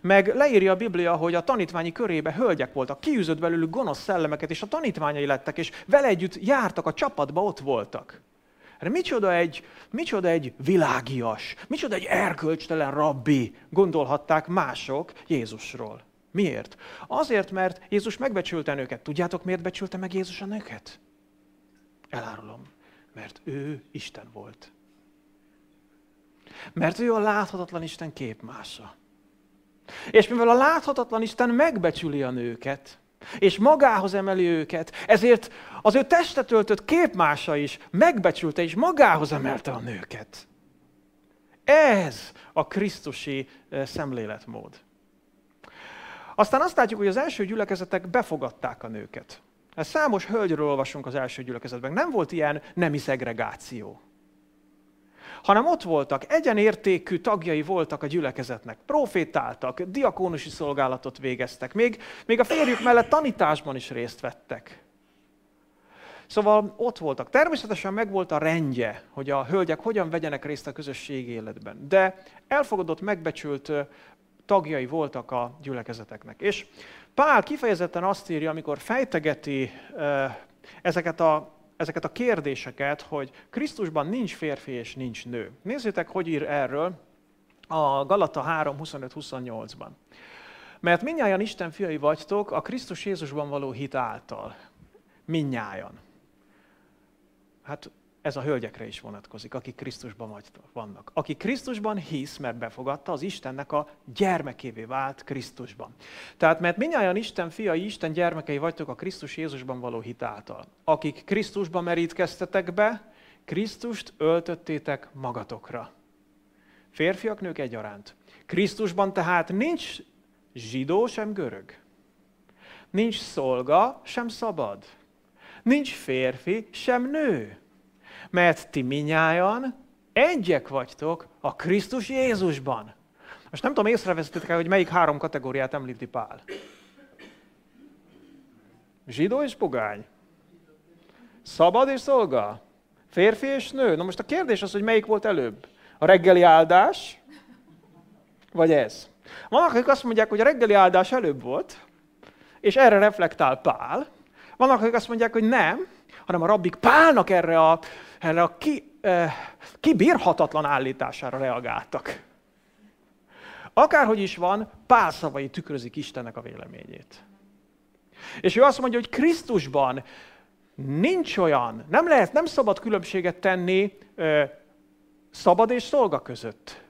Meg leírja a Biblia, hogy a tanítványi körébe hölgyek voltak, kiűzött belőlük gonosz szellemeket, és a tanítványai lettek, és vele együtt jártak, a csapatba ott voltak. Erre micsoda egy, micsoda egy világias, micsoda egy erkölcstelen rabbi, gondolhatták mások Jézusról. Miért? Azért, mert Jézus megbecsülte nőket. Tudjátok, miért becsülte meg Jézus a nőket? Elárulom, mert ő Isten volt. Mert ő a láthatatlan Isten képmása. És mivel a láthatatlan Isten megbecsüli a nőket, és magához emeli őket, ezért az ő testet öltött képmása is megbecsülte és magához emelte a nőket. Ez a krisztusi szemléletmód. Aztán azt látjuk, hogy az első gyülekezetek befogadták a nőket. Hát számos hölgyről olvasunk az első gyülekezetben. Nem volt ilyen nemi szegregáció. Hanem ott voltak, egyenértékű tagjai voltak a gyülekezetnek, profétáltak, diakónusi szolgálatot végeztek, még, még a férjük mellett tanításban is részt vettek. Szóval ott voltak. Természetesen megvolt a rendje, hogy a hölgyek hogyan vegyenek részt a közösségi életben. De elfogadott, megbecsült tagjai voltak a gyülekezeteknek. És Pál kifejezetten azt írja, amikor fejtegeti ezeket a, ezeket a kérdéseket, hogy Krisztusban nincs férfi és nincs nő. Nézzétek, hogy ír erről a Galata 3, 25-28-ban. Mert minnyáján Isten fiai vagytok a Krisztus Jézusban való hit által. Minnyájan. Hát ez a hölgyekre is vonatkozik, akik Krisztusban vannak. Aki Krisztusban hisz, mert befogadta, az Istennek a gyermekévé vált Krisztusban. Tehát, mert minnyáján Isten fiai, Isten gyermekei vagytok a Krisztus Jézusban való hit által. Akik Krisztusban merítkeztetek be, Krisztust öltöttétek magatokra. Férfiak, nők egyaránt. Krisztusban tehát nincs zsidó, sem görög. Nincs szolga, sem szabad. Nincs férfi, sem nő mert ti minnyájan egyek vagytok a Krisztus Jézusban. Most nem tudom, észrevesztetek el, hogy melyik három kategóriát említi Pál. Zsidó és pogány. Szabad és szolga. Férfi és nő. Na most a kérdés az, hogy melyik volt előbb. A reggeli áldás, vagy ez? Vannak, akik azt mondják, hogy a reggeli áldás előbb volt, és erre reflektál Pál. Vannak, akik azt mondják, hogy nem, hanem a rabbik Pálnak erre a, erre a ki, eh, kibírhatatlan állítására reagáltak. Akárhogy is van, Pál szavai tükrözik Istennek a véleményét. És ő azt mondja, hogy Krisztusban nincs olyan, nem lehet, nem szabad különbséget tenni ö, szabad és szolga között.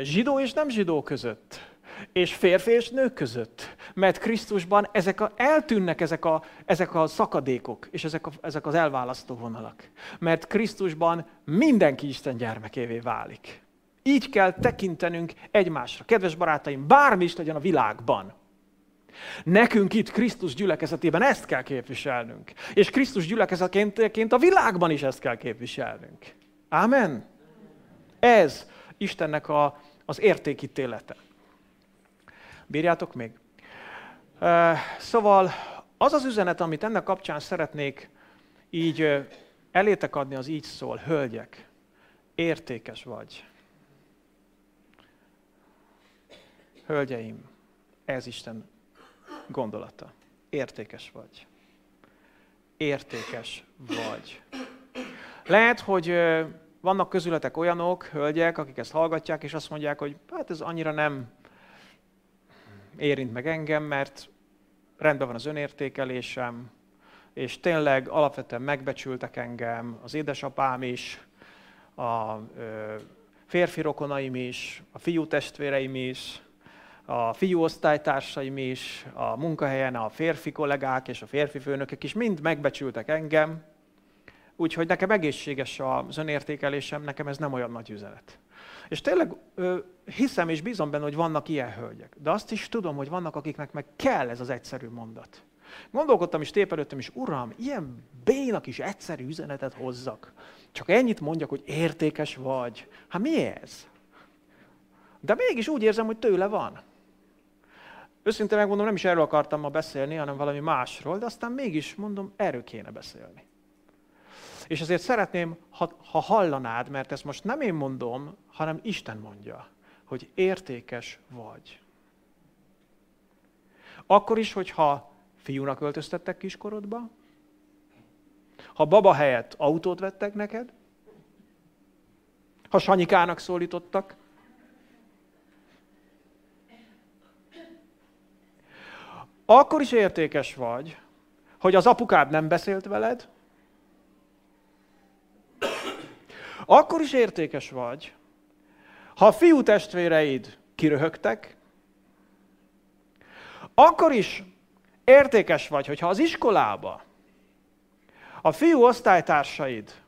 Zsidó és nem zsidó között. És férfi és nők között. Mert Krisztusban ezek a, eltűnnek ezek a, ezek a szakadékok, és ezek, a, ezek az elválasztó vonalak. Mert Krisztusban mindenki Isten gyermekévé válik. Így kell tekintenünk egymásra. Kedves barátaim, bármi is legyen a világban, Nekünk itt Krisztus gyülekezetében ezt kell képviselnünk. És Krisztus gyülekezetként a világban is ezt kell képviselnünk. Amen? Ez Istennek a, az értékítélete. Bírjátok még? Szóval az az üzenet, amit ennek kapcsán szeretnék így elétek adni, az így szól. Hölgyek, értékes vagy. Hölgyeim, ez Isten gondolata. Értékes vagy. Értékes vagy. Lehet, hogy vannak közületek olyanok, hölgyek, akik ezt hallgatják, és azt mondják, hogy hát ez annyira nem érint meg engem, mert rendben van az önértékelésem, és tényleg alapvetően megbecsültek engem, az édesapám is, a férfi rokonaim is, a fiú testvéreim is, a fiú osztálytársaim is, a munkahelyen a férfi kollégák és a férfi főnökök is mind megbecsültek engem, úgyhogy nekem egészséges az önértékelésem, nekem ez nem olyan nagy üzenet. És tényleg ö, hiszem és bízom benne, hogy vannak ilyen hölgyek. De azt is tudom, hogy vannak, akiknek meg kell ez az egyszerű mondat. Gondolkodtam is tép előttem is, uram, ilyen bénak is egyszerű üzenetet hozzak. Csak ennyit mondjak, hogy értékes vagy. Hát mi ez? De mégis úgy érzem, hogy tőle van. Őszintén megmondom, nem is erről akartam ma beszélni, hanem valami másról, de aztán mégis mondom, erről kéne beszélni. És ezért szeretném, ha, ha hallanád, mert ezt most nem én mondom, hanem Isten mondja, hogy értékes vagy. Akkor is, hogyha fiúnak öltöztettek kiskorodba, ha baba helyett autót vettek neked, ha Sanyikának szólítottak, Akkor is értékes vagy, hogy az apukád nem beszélt veled, akkor is értékes vagy, ha a fiú testvéreid kiröhögtek, akkor is értékes vagy, hogyha az iskolába a fiú osztálytársaid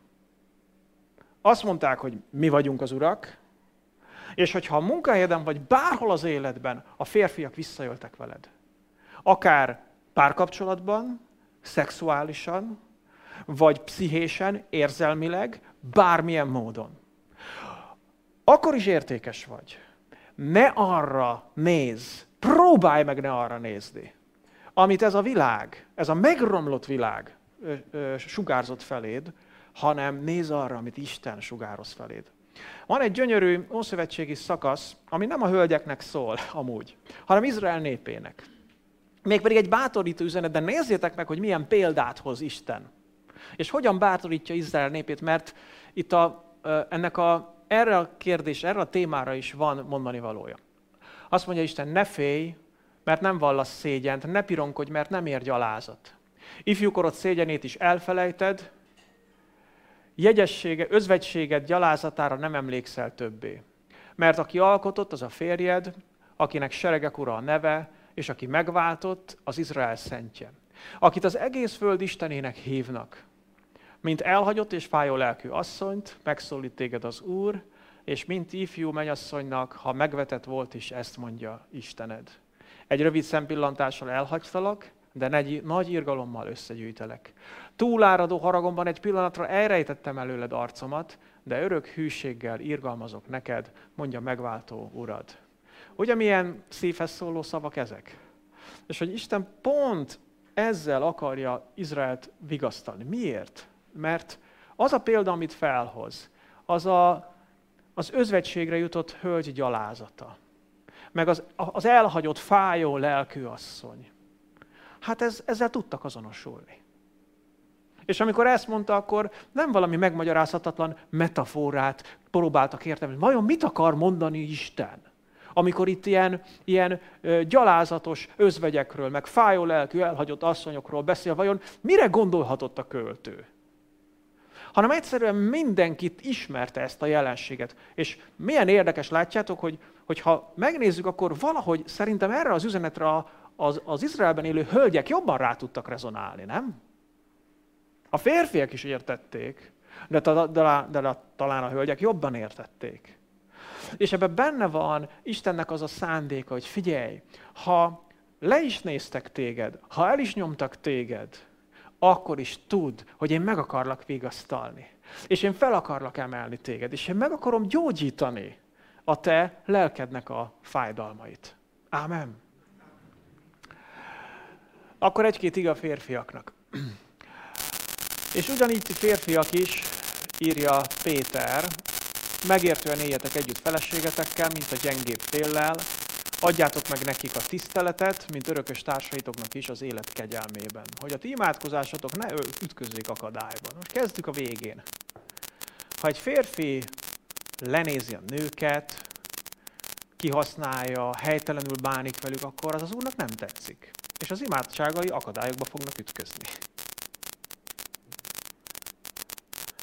azt mondták, hogy mi vagyunk az urak, és hogyha a munkahelyeden vagy bárhol az életben a férfiak visszajöttek veled, akár párkapcsolatban, szexuálisan, vagy pszichésen, érzelmileg, bármilyen módon. Akkor is értékes vagy. Ne arra néz, próbálj meg ne arra nézni, amit ez a világ, ez a megromlott világ ö, ö, sugárzott feléd, hanem néz arra, amit Isten sugároz feléd. Van egy gyönyörű ószövetségi szakasz, ami nem a hölgyeknek szól amúgy, hanem Izrael népének. Mégpedig egy bátorító üzenet, de nézzétek meg, hogy milyen példát hoz Isten. És hogyan bátorítja Izrael népét, mert itt a, ennek a, erre a kérdés, erre a témára is van mondani valója. Azt mondja Isten, ne félj, mert nem vallasz szégyent, ne pironkodj, mert nem ér gyalázat. Ifjúkorod szégyenét is elfelejted, jegyessége, özvegységed gyalázatára nem emlékszel többé. Mert aki alkotott, az a férjed, akinek seregek ura a neve, és aki megváltott, az Izrael szentje. Akit az egész föld Istenének hívnak. Mint elhagyott és fájó lelkű asszonyt, megszólít téged az Úr, és mint ifjú menyasszonynak, ha megvetett volt is, ezt mondja Istened. Egy rövid szempillantással elhagytalak, de negy, nagy irgalommal összegyűjtelek. Túláradó haragomban egy pillanatra elrejtettem előled arcomat, de örök hűséggel irgalmazok neked, mondja megváltó urad. Ugye milyen szívhez szóló szavak ezek? És hogy Isten pont ezzel akarja Izraelt vigasztani. Miért? Mert az a példa, amit felhoz, az a, az özvegységre jutott hölgy gyalázata. meg az, az elhagyott, fájó lelkű asszony. Hát ez, ezzel tudtak azonosulni. És amikor ezt mondta, akkor nem valami megmagyarázhatatlan metaforát próbáltak érteni. Vajon mit akar mondani Isten? Amikor itt ilyen, ilyen gyalázatos özvegyekről, meg fájó lelkű elhagyott asszonyokról beszél, vajon mire gondolhatott a költő? Hanem egyszerűen mindenkit ismerte ezt a jelenséget. És milyen érdekes, látjátok, hogy, hogy ha megnézzük, akkor valahogy szerintem erre az üzenetre az, az Izraelben élő hölgyek jobban rá tudtak rezonálni, nem? A férfiak is értették, de, de, de, de talán a hölgyek jobban értették. És ebben benne van Istennek az a szándéka, hogy figyelj, ha le is néztek téged, ha el is nyomtak téged, akkor is tudd, hogy én meg akarlak vigasztalni. És én fel akarlak emelni téged, és én meg akarom gyógyítani a te lelkednek a fájdalmait. Ámen. Akkor egy-két iga férfiaknak. És ugyanígy férfiak is, írja Péter, megértően éljetek együtt feleségetekkel, mint a gyengébb féllel, adjátok meg nekik a tiszteletet, mint örökös társaitoknak is az élet kegyelmében. Hogy a ti imádkozásatok ne ütközzék akadályban. Most kezdjük a végén. Ha egy férfi lenézi a nőket, kihasználja, helytelenül bánik velük, akkor az az úrnak nem tetszik. És az imádságai akadályokba fognak ütközni.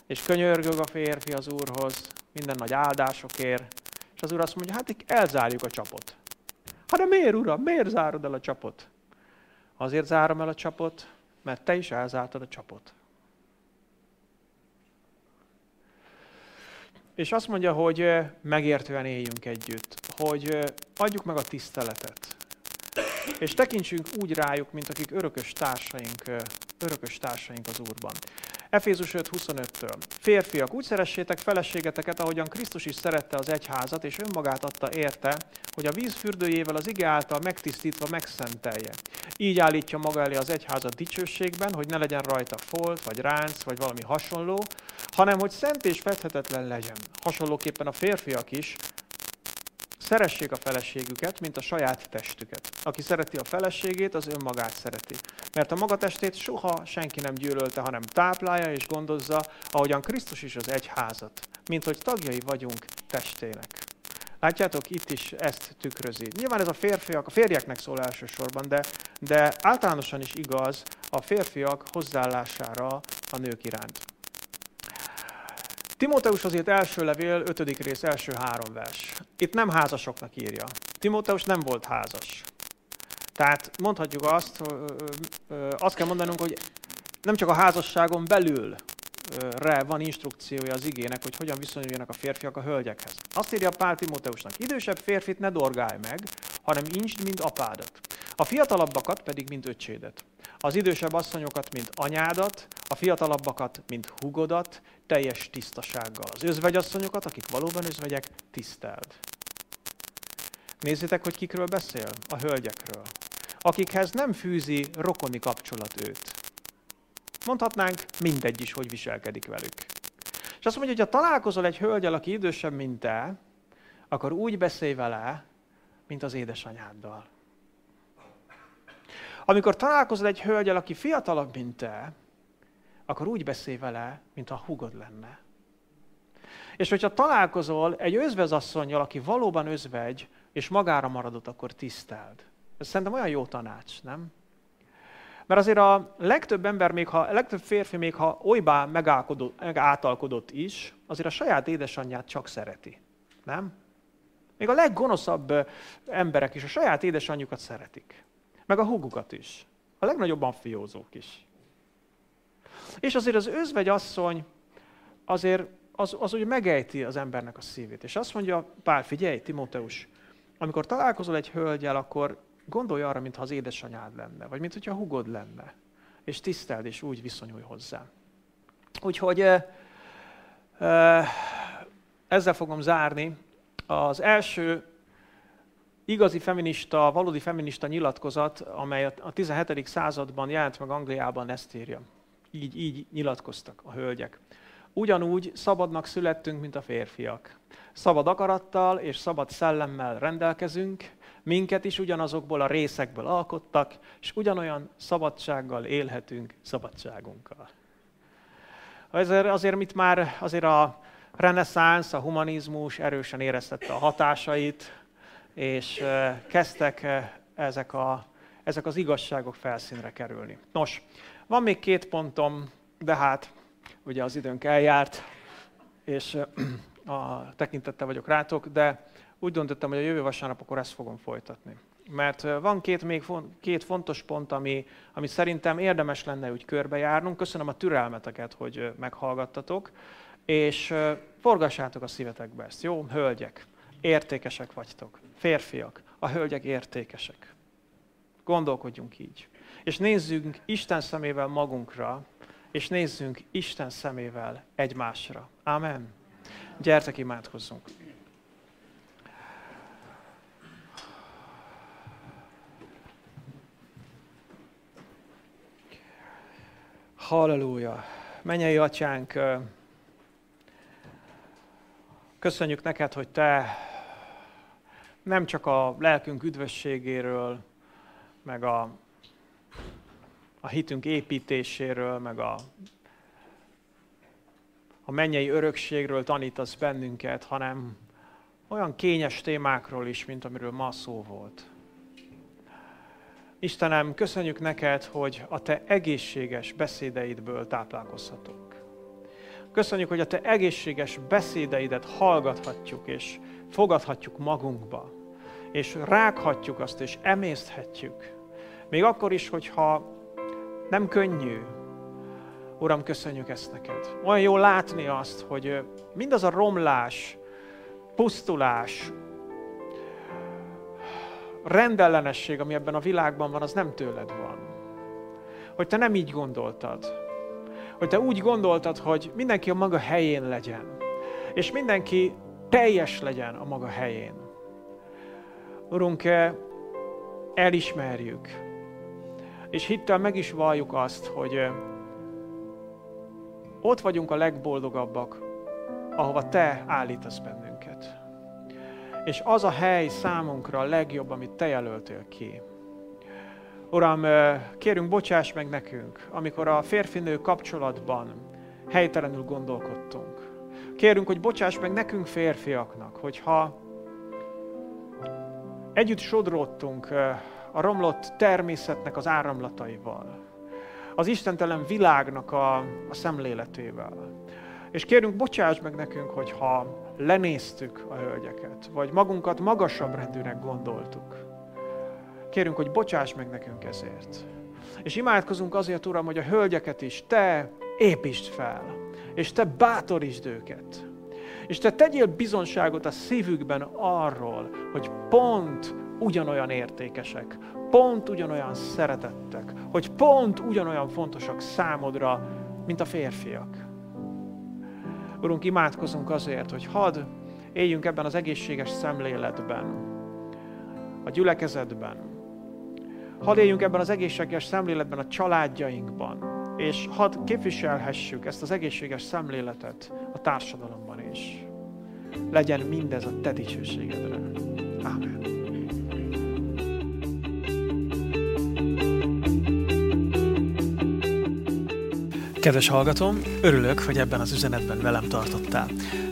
És könyörgög a férfi az úrhoz, minden nagy áldásokért, és az úr azt mondja, hát elzárjuk a csapot. Hát de miért, uram, miért zárod el a csapot? Azért zárom el a csapot, mert te is elzártad a csapot. És azt mondja, hogy megértően éljünk együtt, hogy adjuk meg a tiszteletet. És tekintsünk úgy rájuk, mint akik örökös társaink, örökös társaink az Úrban. Efézus 5.25-től. Férfiak, úgy szeressétek feleségeteket, ahogyan Krisztus is szerette az egyházat, és önmagát adta érte, hogy a víz fürdőjével az ige által megtisztítva megszentelje. Így állítja maga elé az egyházat dicsőségben, hogy ne legyen rajta folt, vagy ránc, vagy valami hasonló, hanem hogy szent és fedhetetlen legyen. Hasonlóképpen a férfiak is Szeressék a feleségüket, mint a saját testüket. Aki szereti a feleségét, az önmagát szereti. Mert a maga testét soha senki nem gyűlölte, hanem táplálja és gondozza, ahogyan Krisztus is az egyházat, mint hogy tagjai vagyunk testének. Látjátok, itt is ezt tükrözi. Nyilván ez a férfiak, a férjeknek szól elsősorban, de, de általánosan is igaz a férfiak hozzáállására a nők iránt. Timóteus azért első levél, ötödik rész, első három vers. Itt nem házasoknak írja. Timóteus nem volt házas. Tehát mondhatjuk azt, azt kell mondanunk, hogy nem csak a házasságon belül re van instrukciója az igének, hogy hogyan viszonyuljanak a férfiak a hölgyekhez. Azt írja Pál Timóteusnak, idősebb férfit ne dorgálj meg, hanem incsd, mint apádat. A fiatalabbakat pedig, mint öccsédet. Az idősebb asszonyokat, mint anyádat, a fiatalabbakat, mint hugodat, teljes tisztasággal. Az özvegyasszonyokat, akik valóban özvegyek, tiszteld. Nézzétek, hogy kikről beszél? A hölgyekről. Akikhez nem fűzi rokoni kapcsolat őt. Mondhatnánk, mindegy is, hogy viselkedik velük. És azt mondja, hogy ha találkozol egy hölgyel, aki idősebb, mint te, akkor úgy beszélj vele, mint az édesanyáddal. Amikor találkozol egy hölgyel, aki fiatalabb, mint te, akkor úgy beszélj vele, mint a hugod lenne. És hogyha találkozol egy özvezasszonyjal, aki valóban özvegy, és magára maradott, akkor tiszteld. Ez szerintem olyan jó tanács, nem? Mert azért a legtöbb ember, még ha, a legtöbb férfi, még ha olybá megáltalkodott is, azért a saját édesanyját csak szereti. Nem? Még a leggonoszabb emberek is a saját édesanyjukat szeretik. Meg a húgukat is. A legnagyobb fiózók is. És azért az özvegy asszony azért az, az úgy megejti az embernek a szívét. És azt mondja, Pál, figyelj, Timóteus, amikor találkozol egy hölgyel, akkor gondolj arra, mintha az édesanyád lenne, vagy mintha hugod lenne, és tiszteld, és úgy viszonyulj hozzá. Úgyhogy ezzel fogom zárni. Az első igazi feminista, valódi feminista nyilatkozat, amely a 17. században jelent meg Angliában, ezt írja. Így, így nyilatkoztak a hölgyek. Ugyanúgy szabadnak születtünk, mint a férfiak. Szabad akarattal és szabad szellemmel rendelkezünk, Minket is ugyanazokból a részekből alkottak, és ugyanolyan szabadsággal élhetünk szabadságunkkal. Azért, azért mit már azért a reneszánsz, a humanizmus erősen éreztette a hatásait, és kezdtek ezek, a, ezek az igazságok felszínre kerülni. Nos, van még két pontom, de hát ugye az időnk eljárt, és a tekintettel vagyok rátok, de úgy döntöttem, hogy a jövő vasárnap akkor ezt fogom folytatni. Mert van két, még két fontos pont, ami, ami szerintem érdemes lenne úgy körbejárnunk. Köszönöm a türelmeteket, hogy meghallgattatok, és forgassátok a szívetekbe ezt, jó? Hölgyek, értékesek vagytok. Férfiak, a hölgyek értékesek. Gondolkodjunk így. És nézzünk Isten szemével magunkra, és nézzünk Isten szemével egymásra. Amen. Gyertek, imádkozzunk. Halleluja! Mennyei atyánk, köszönjük neked, hogy te nem csak a lelkünk üdvösségéről, meg a, a hitünk építéséről, meg a, a mennyei örökségről tanítasz bennünket, hanem olyan kényes témákról is, mint amiről ma szó volt. Istenem, köszönjük neked, hogy a te egészséges beszédeidből táplálkozhatunk. Köszönjük, hogy a te egészséges beszédeidet hallgathatjuk és fogadhatjuk magunkba, és rághatjuk azt, és emészthetjük. Még akkor is, hogyha nem könnyű. Uram, köszönjük ezt neked. Olyan jó látni azt, hogy mindaz a romlás, pusztulás, rendellenesség, ami ebben a világban van, az nem tőled van. Hogy te nem így gondoltad. Hogy te úgy gondoltad, hogy mindenki a maga helyén legyen. És mindenki teljes legyen a maga helyén. Urunk, elismerjük, és hittel meg is valljuk azt, hogy ott vagyunk a legboldogabbak, ahova Te állítasz bennünket. És az a hely számunkra a legjobb, amit Te jelöltél ki. Uram, kérünk, bocsáss meg nekünk, amikor a férfinő kapcsolatban helytelenül gondolkodtunk. Kérünk, hogy bocsáss meg nekünk férfiaknak, hogyha együtt sodródtunk a romlott természetnek az áramlataival, az istentelen világnak a, a szemléletével. És kérünk, bocsáss meg nekünk, hogyha lenéztük a hölgyeket, vagy magunkat magasabb rendűnek gondoltuk. Kérünk, hogy bocsáss meg nekünk ezért. És imádkozunk azért, Uram, hogy a hölgyeket is Te építsd fel, és Te bátorítsd őket. És Te tegyél bizonságot a szívükben arról, hogy pont ugyanolyan értékesek, pont ugyanolyan szeretettek, hogy pont ugyanolyan fontosak számodra, mint a férfiak. Urunk, imádkozunk azért, hogy hadd éljünk ebben az egészséges szemléletben, a gyülekezetben. Hadd éljünk ebben az egészséges szemléletben a családjainkban, és hadd képviselhessük ezt az egészséges szemléletet a társadalomban is. Legyen mindez a te dicsőségedre. Amen. Kedves hallgatom, örülök, hogy ebben az üzenetben velem tartottál.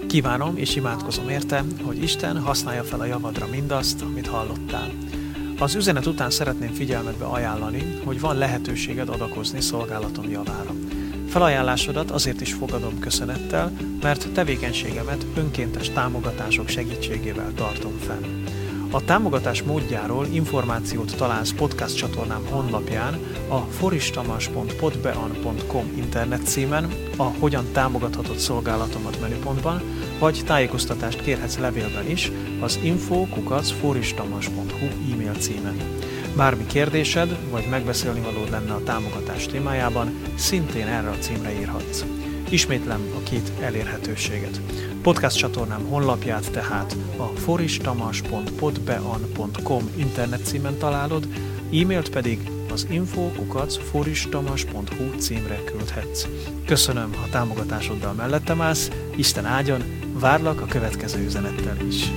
Kívánom és imádkozom érte, hogy Isten használja fel a javadra mindazt, amit hallottál. Az üzenet után szeretném figyelmetbe ajánlani, hogy van lehetőséged adakozni szolgálatom javára. Felajánlásodat azért is fogadom köszönettel, mert tevékenységemet önkéntes támogatások segítségével tartom fenn. A támogatás módjáról információt találsz podcast csatornám honlapján, a foristamas.podbean.com internet címen, a Hogyan támogathatod szolgálatomat menüpontban, vagy tájékoztatást kérhetsz levélben is az info.foristamas.hu e-mail címen. Bármi kérdésed, vagy megbeszélni valód lenne a támogatás témájában, szintén erre a címre írhatsz. Ismétlem a két elérhetőséget. Podcast csatornám honlapját tehát a foristamas.podbean.com internet címen találod, e-mailt pedig az info.foristamas.hu címre küldhetsz. Köszönöm, ha támogatásoddal mellettem állsz, Isten áldjon, várlak a következő üzenettel is.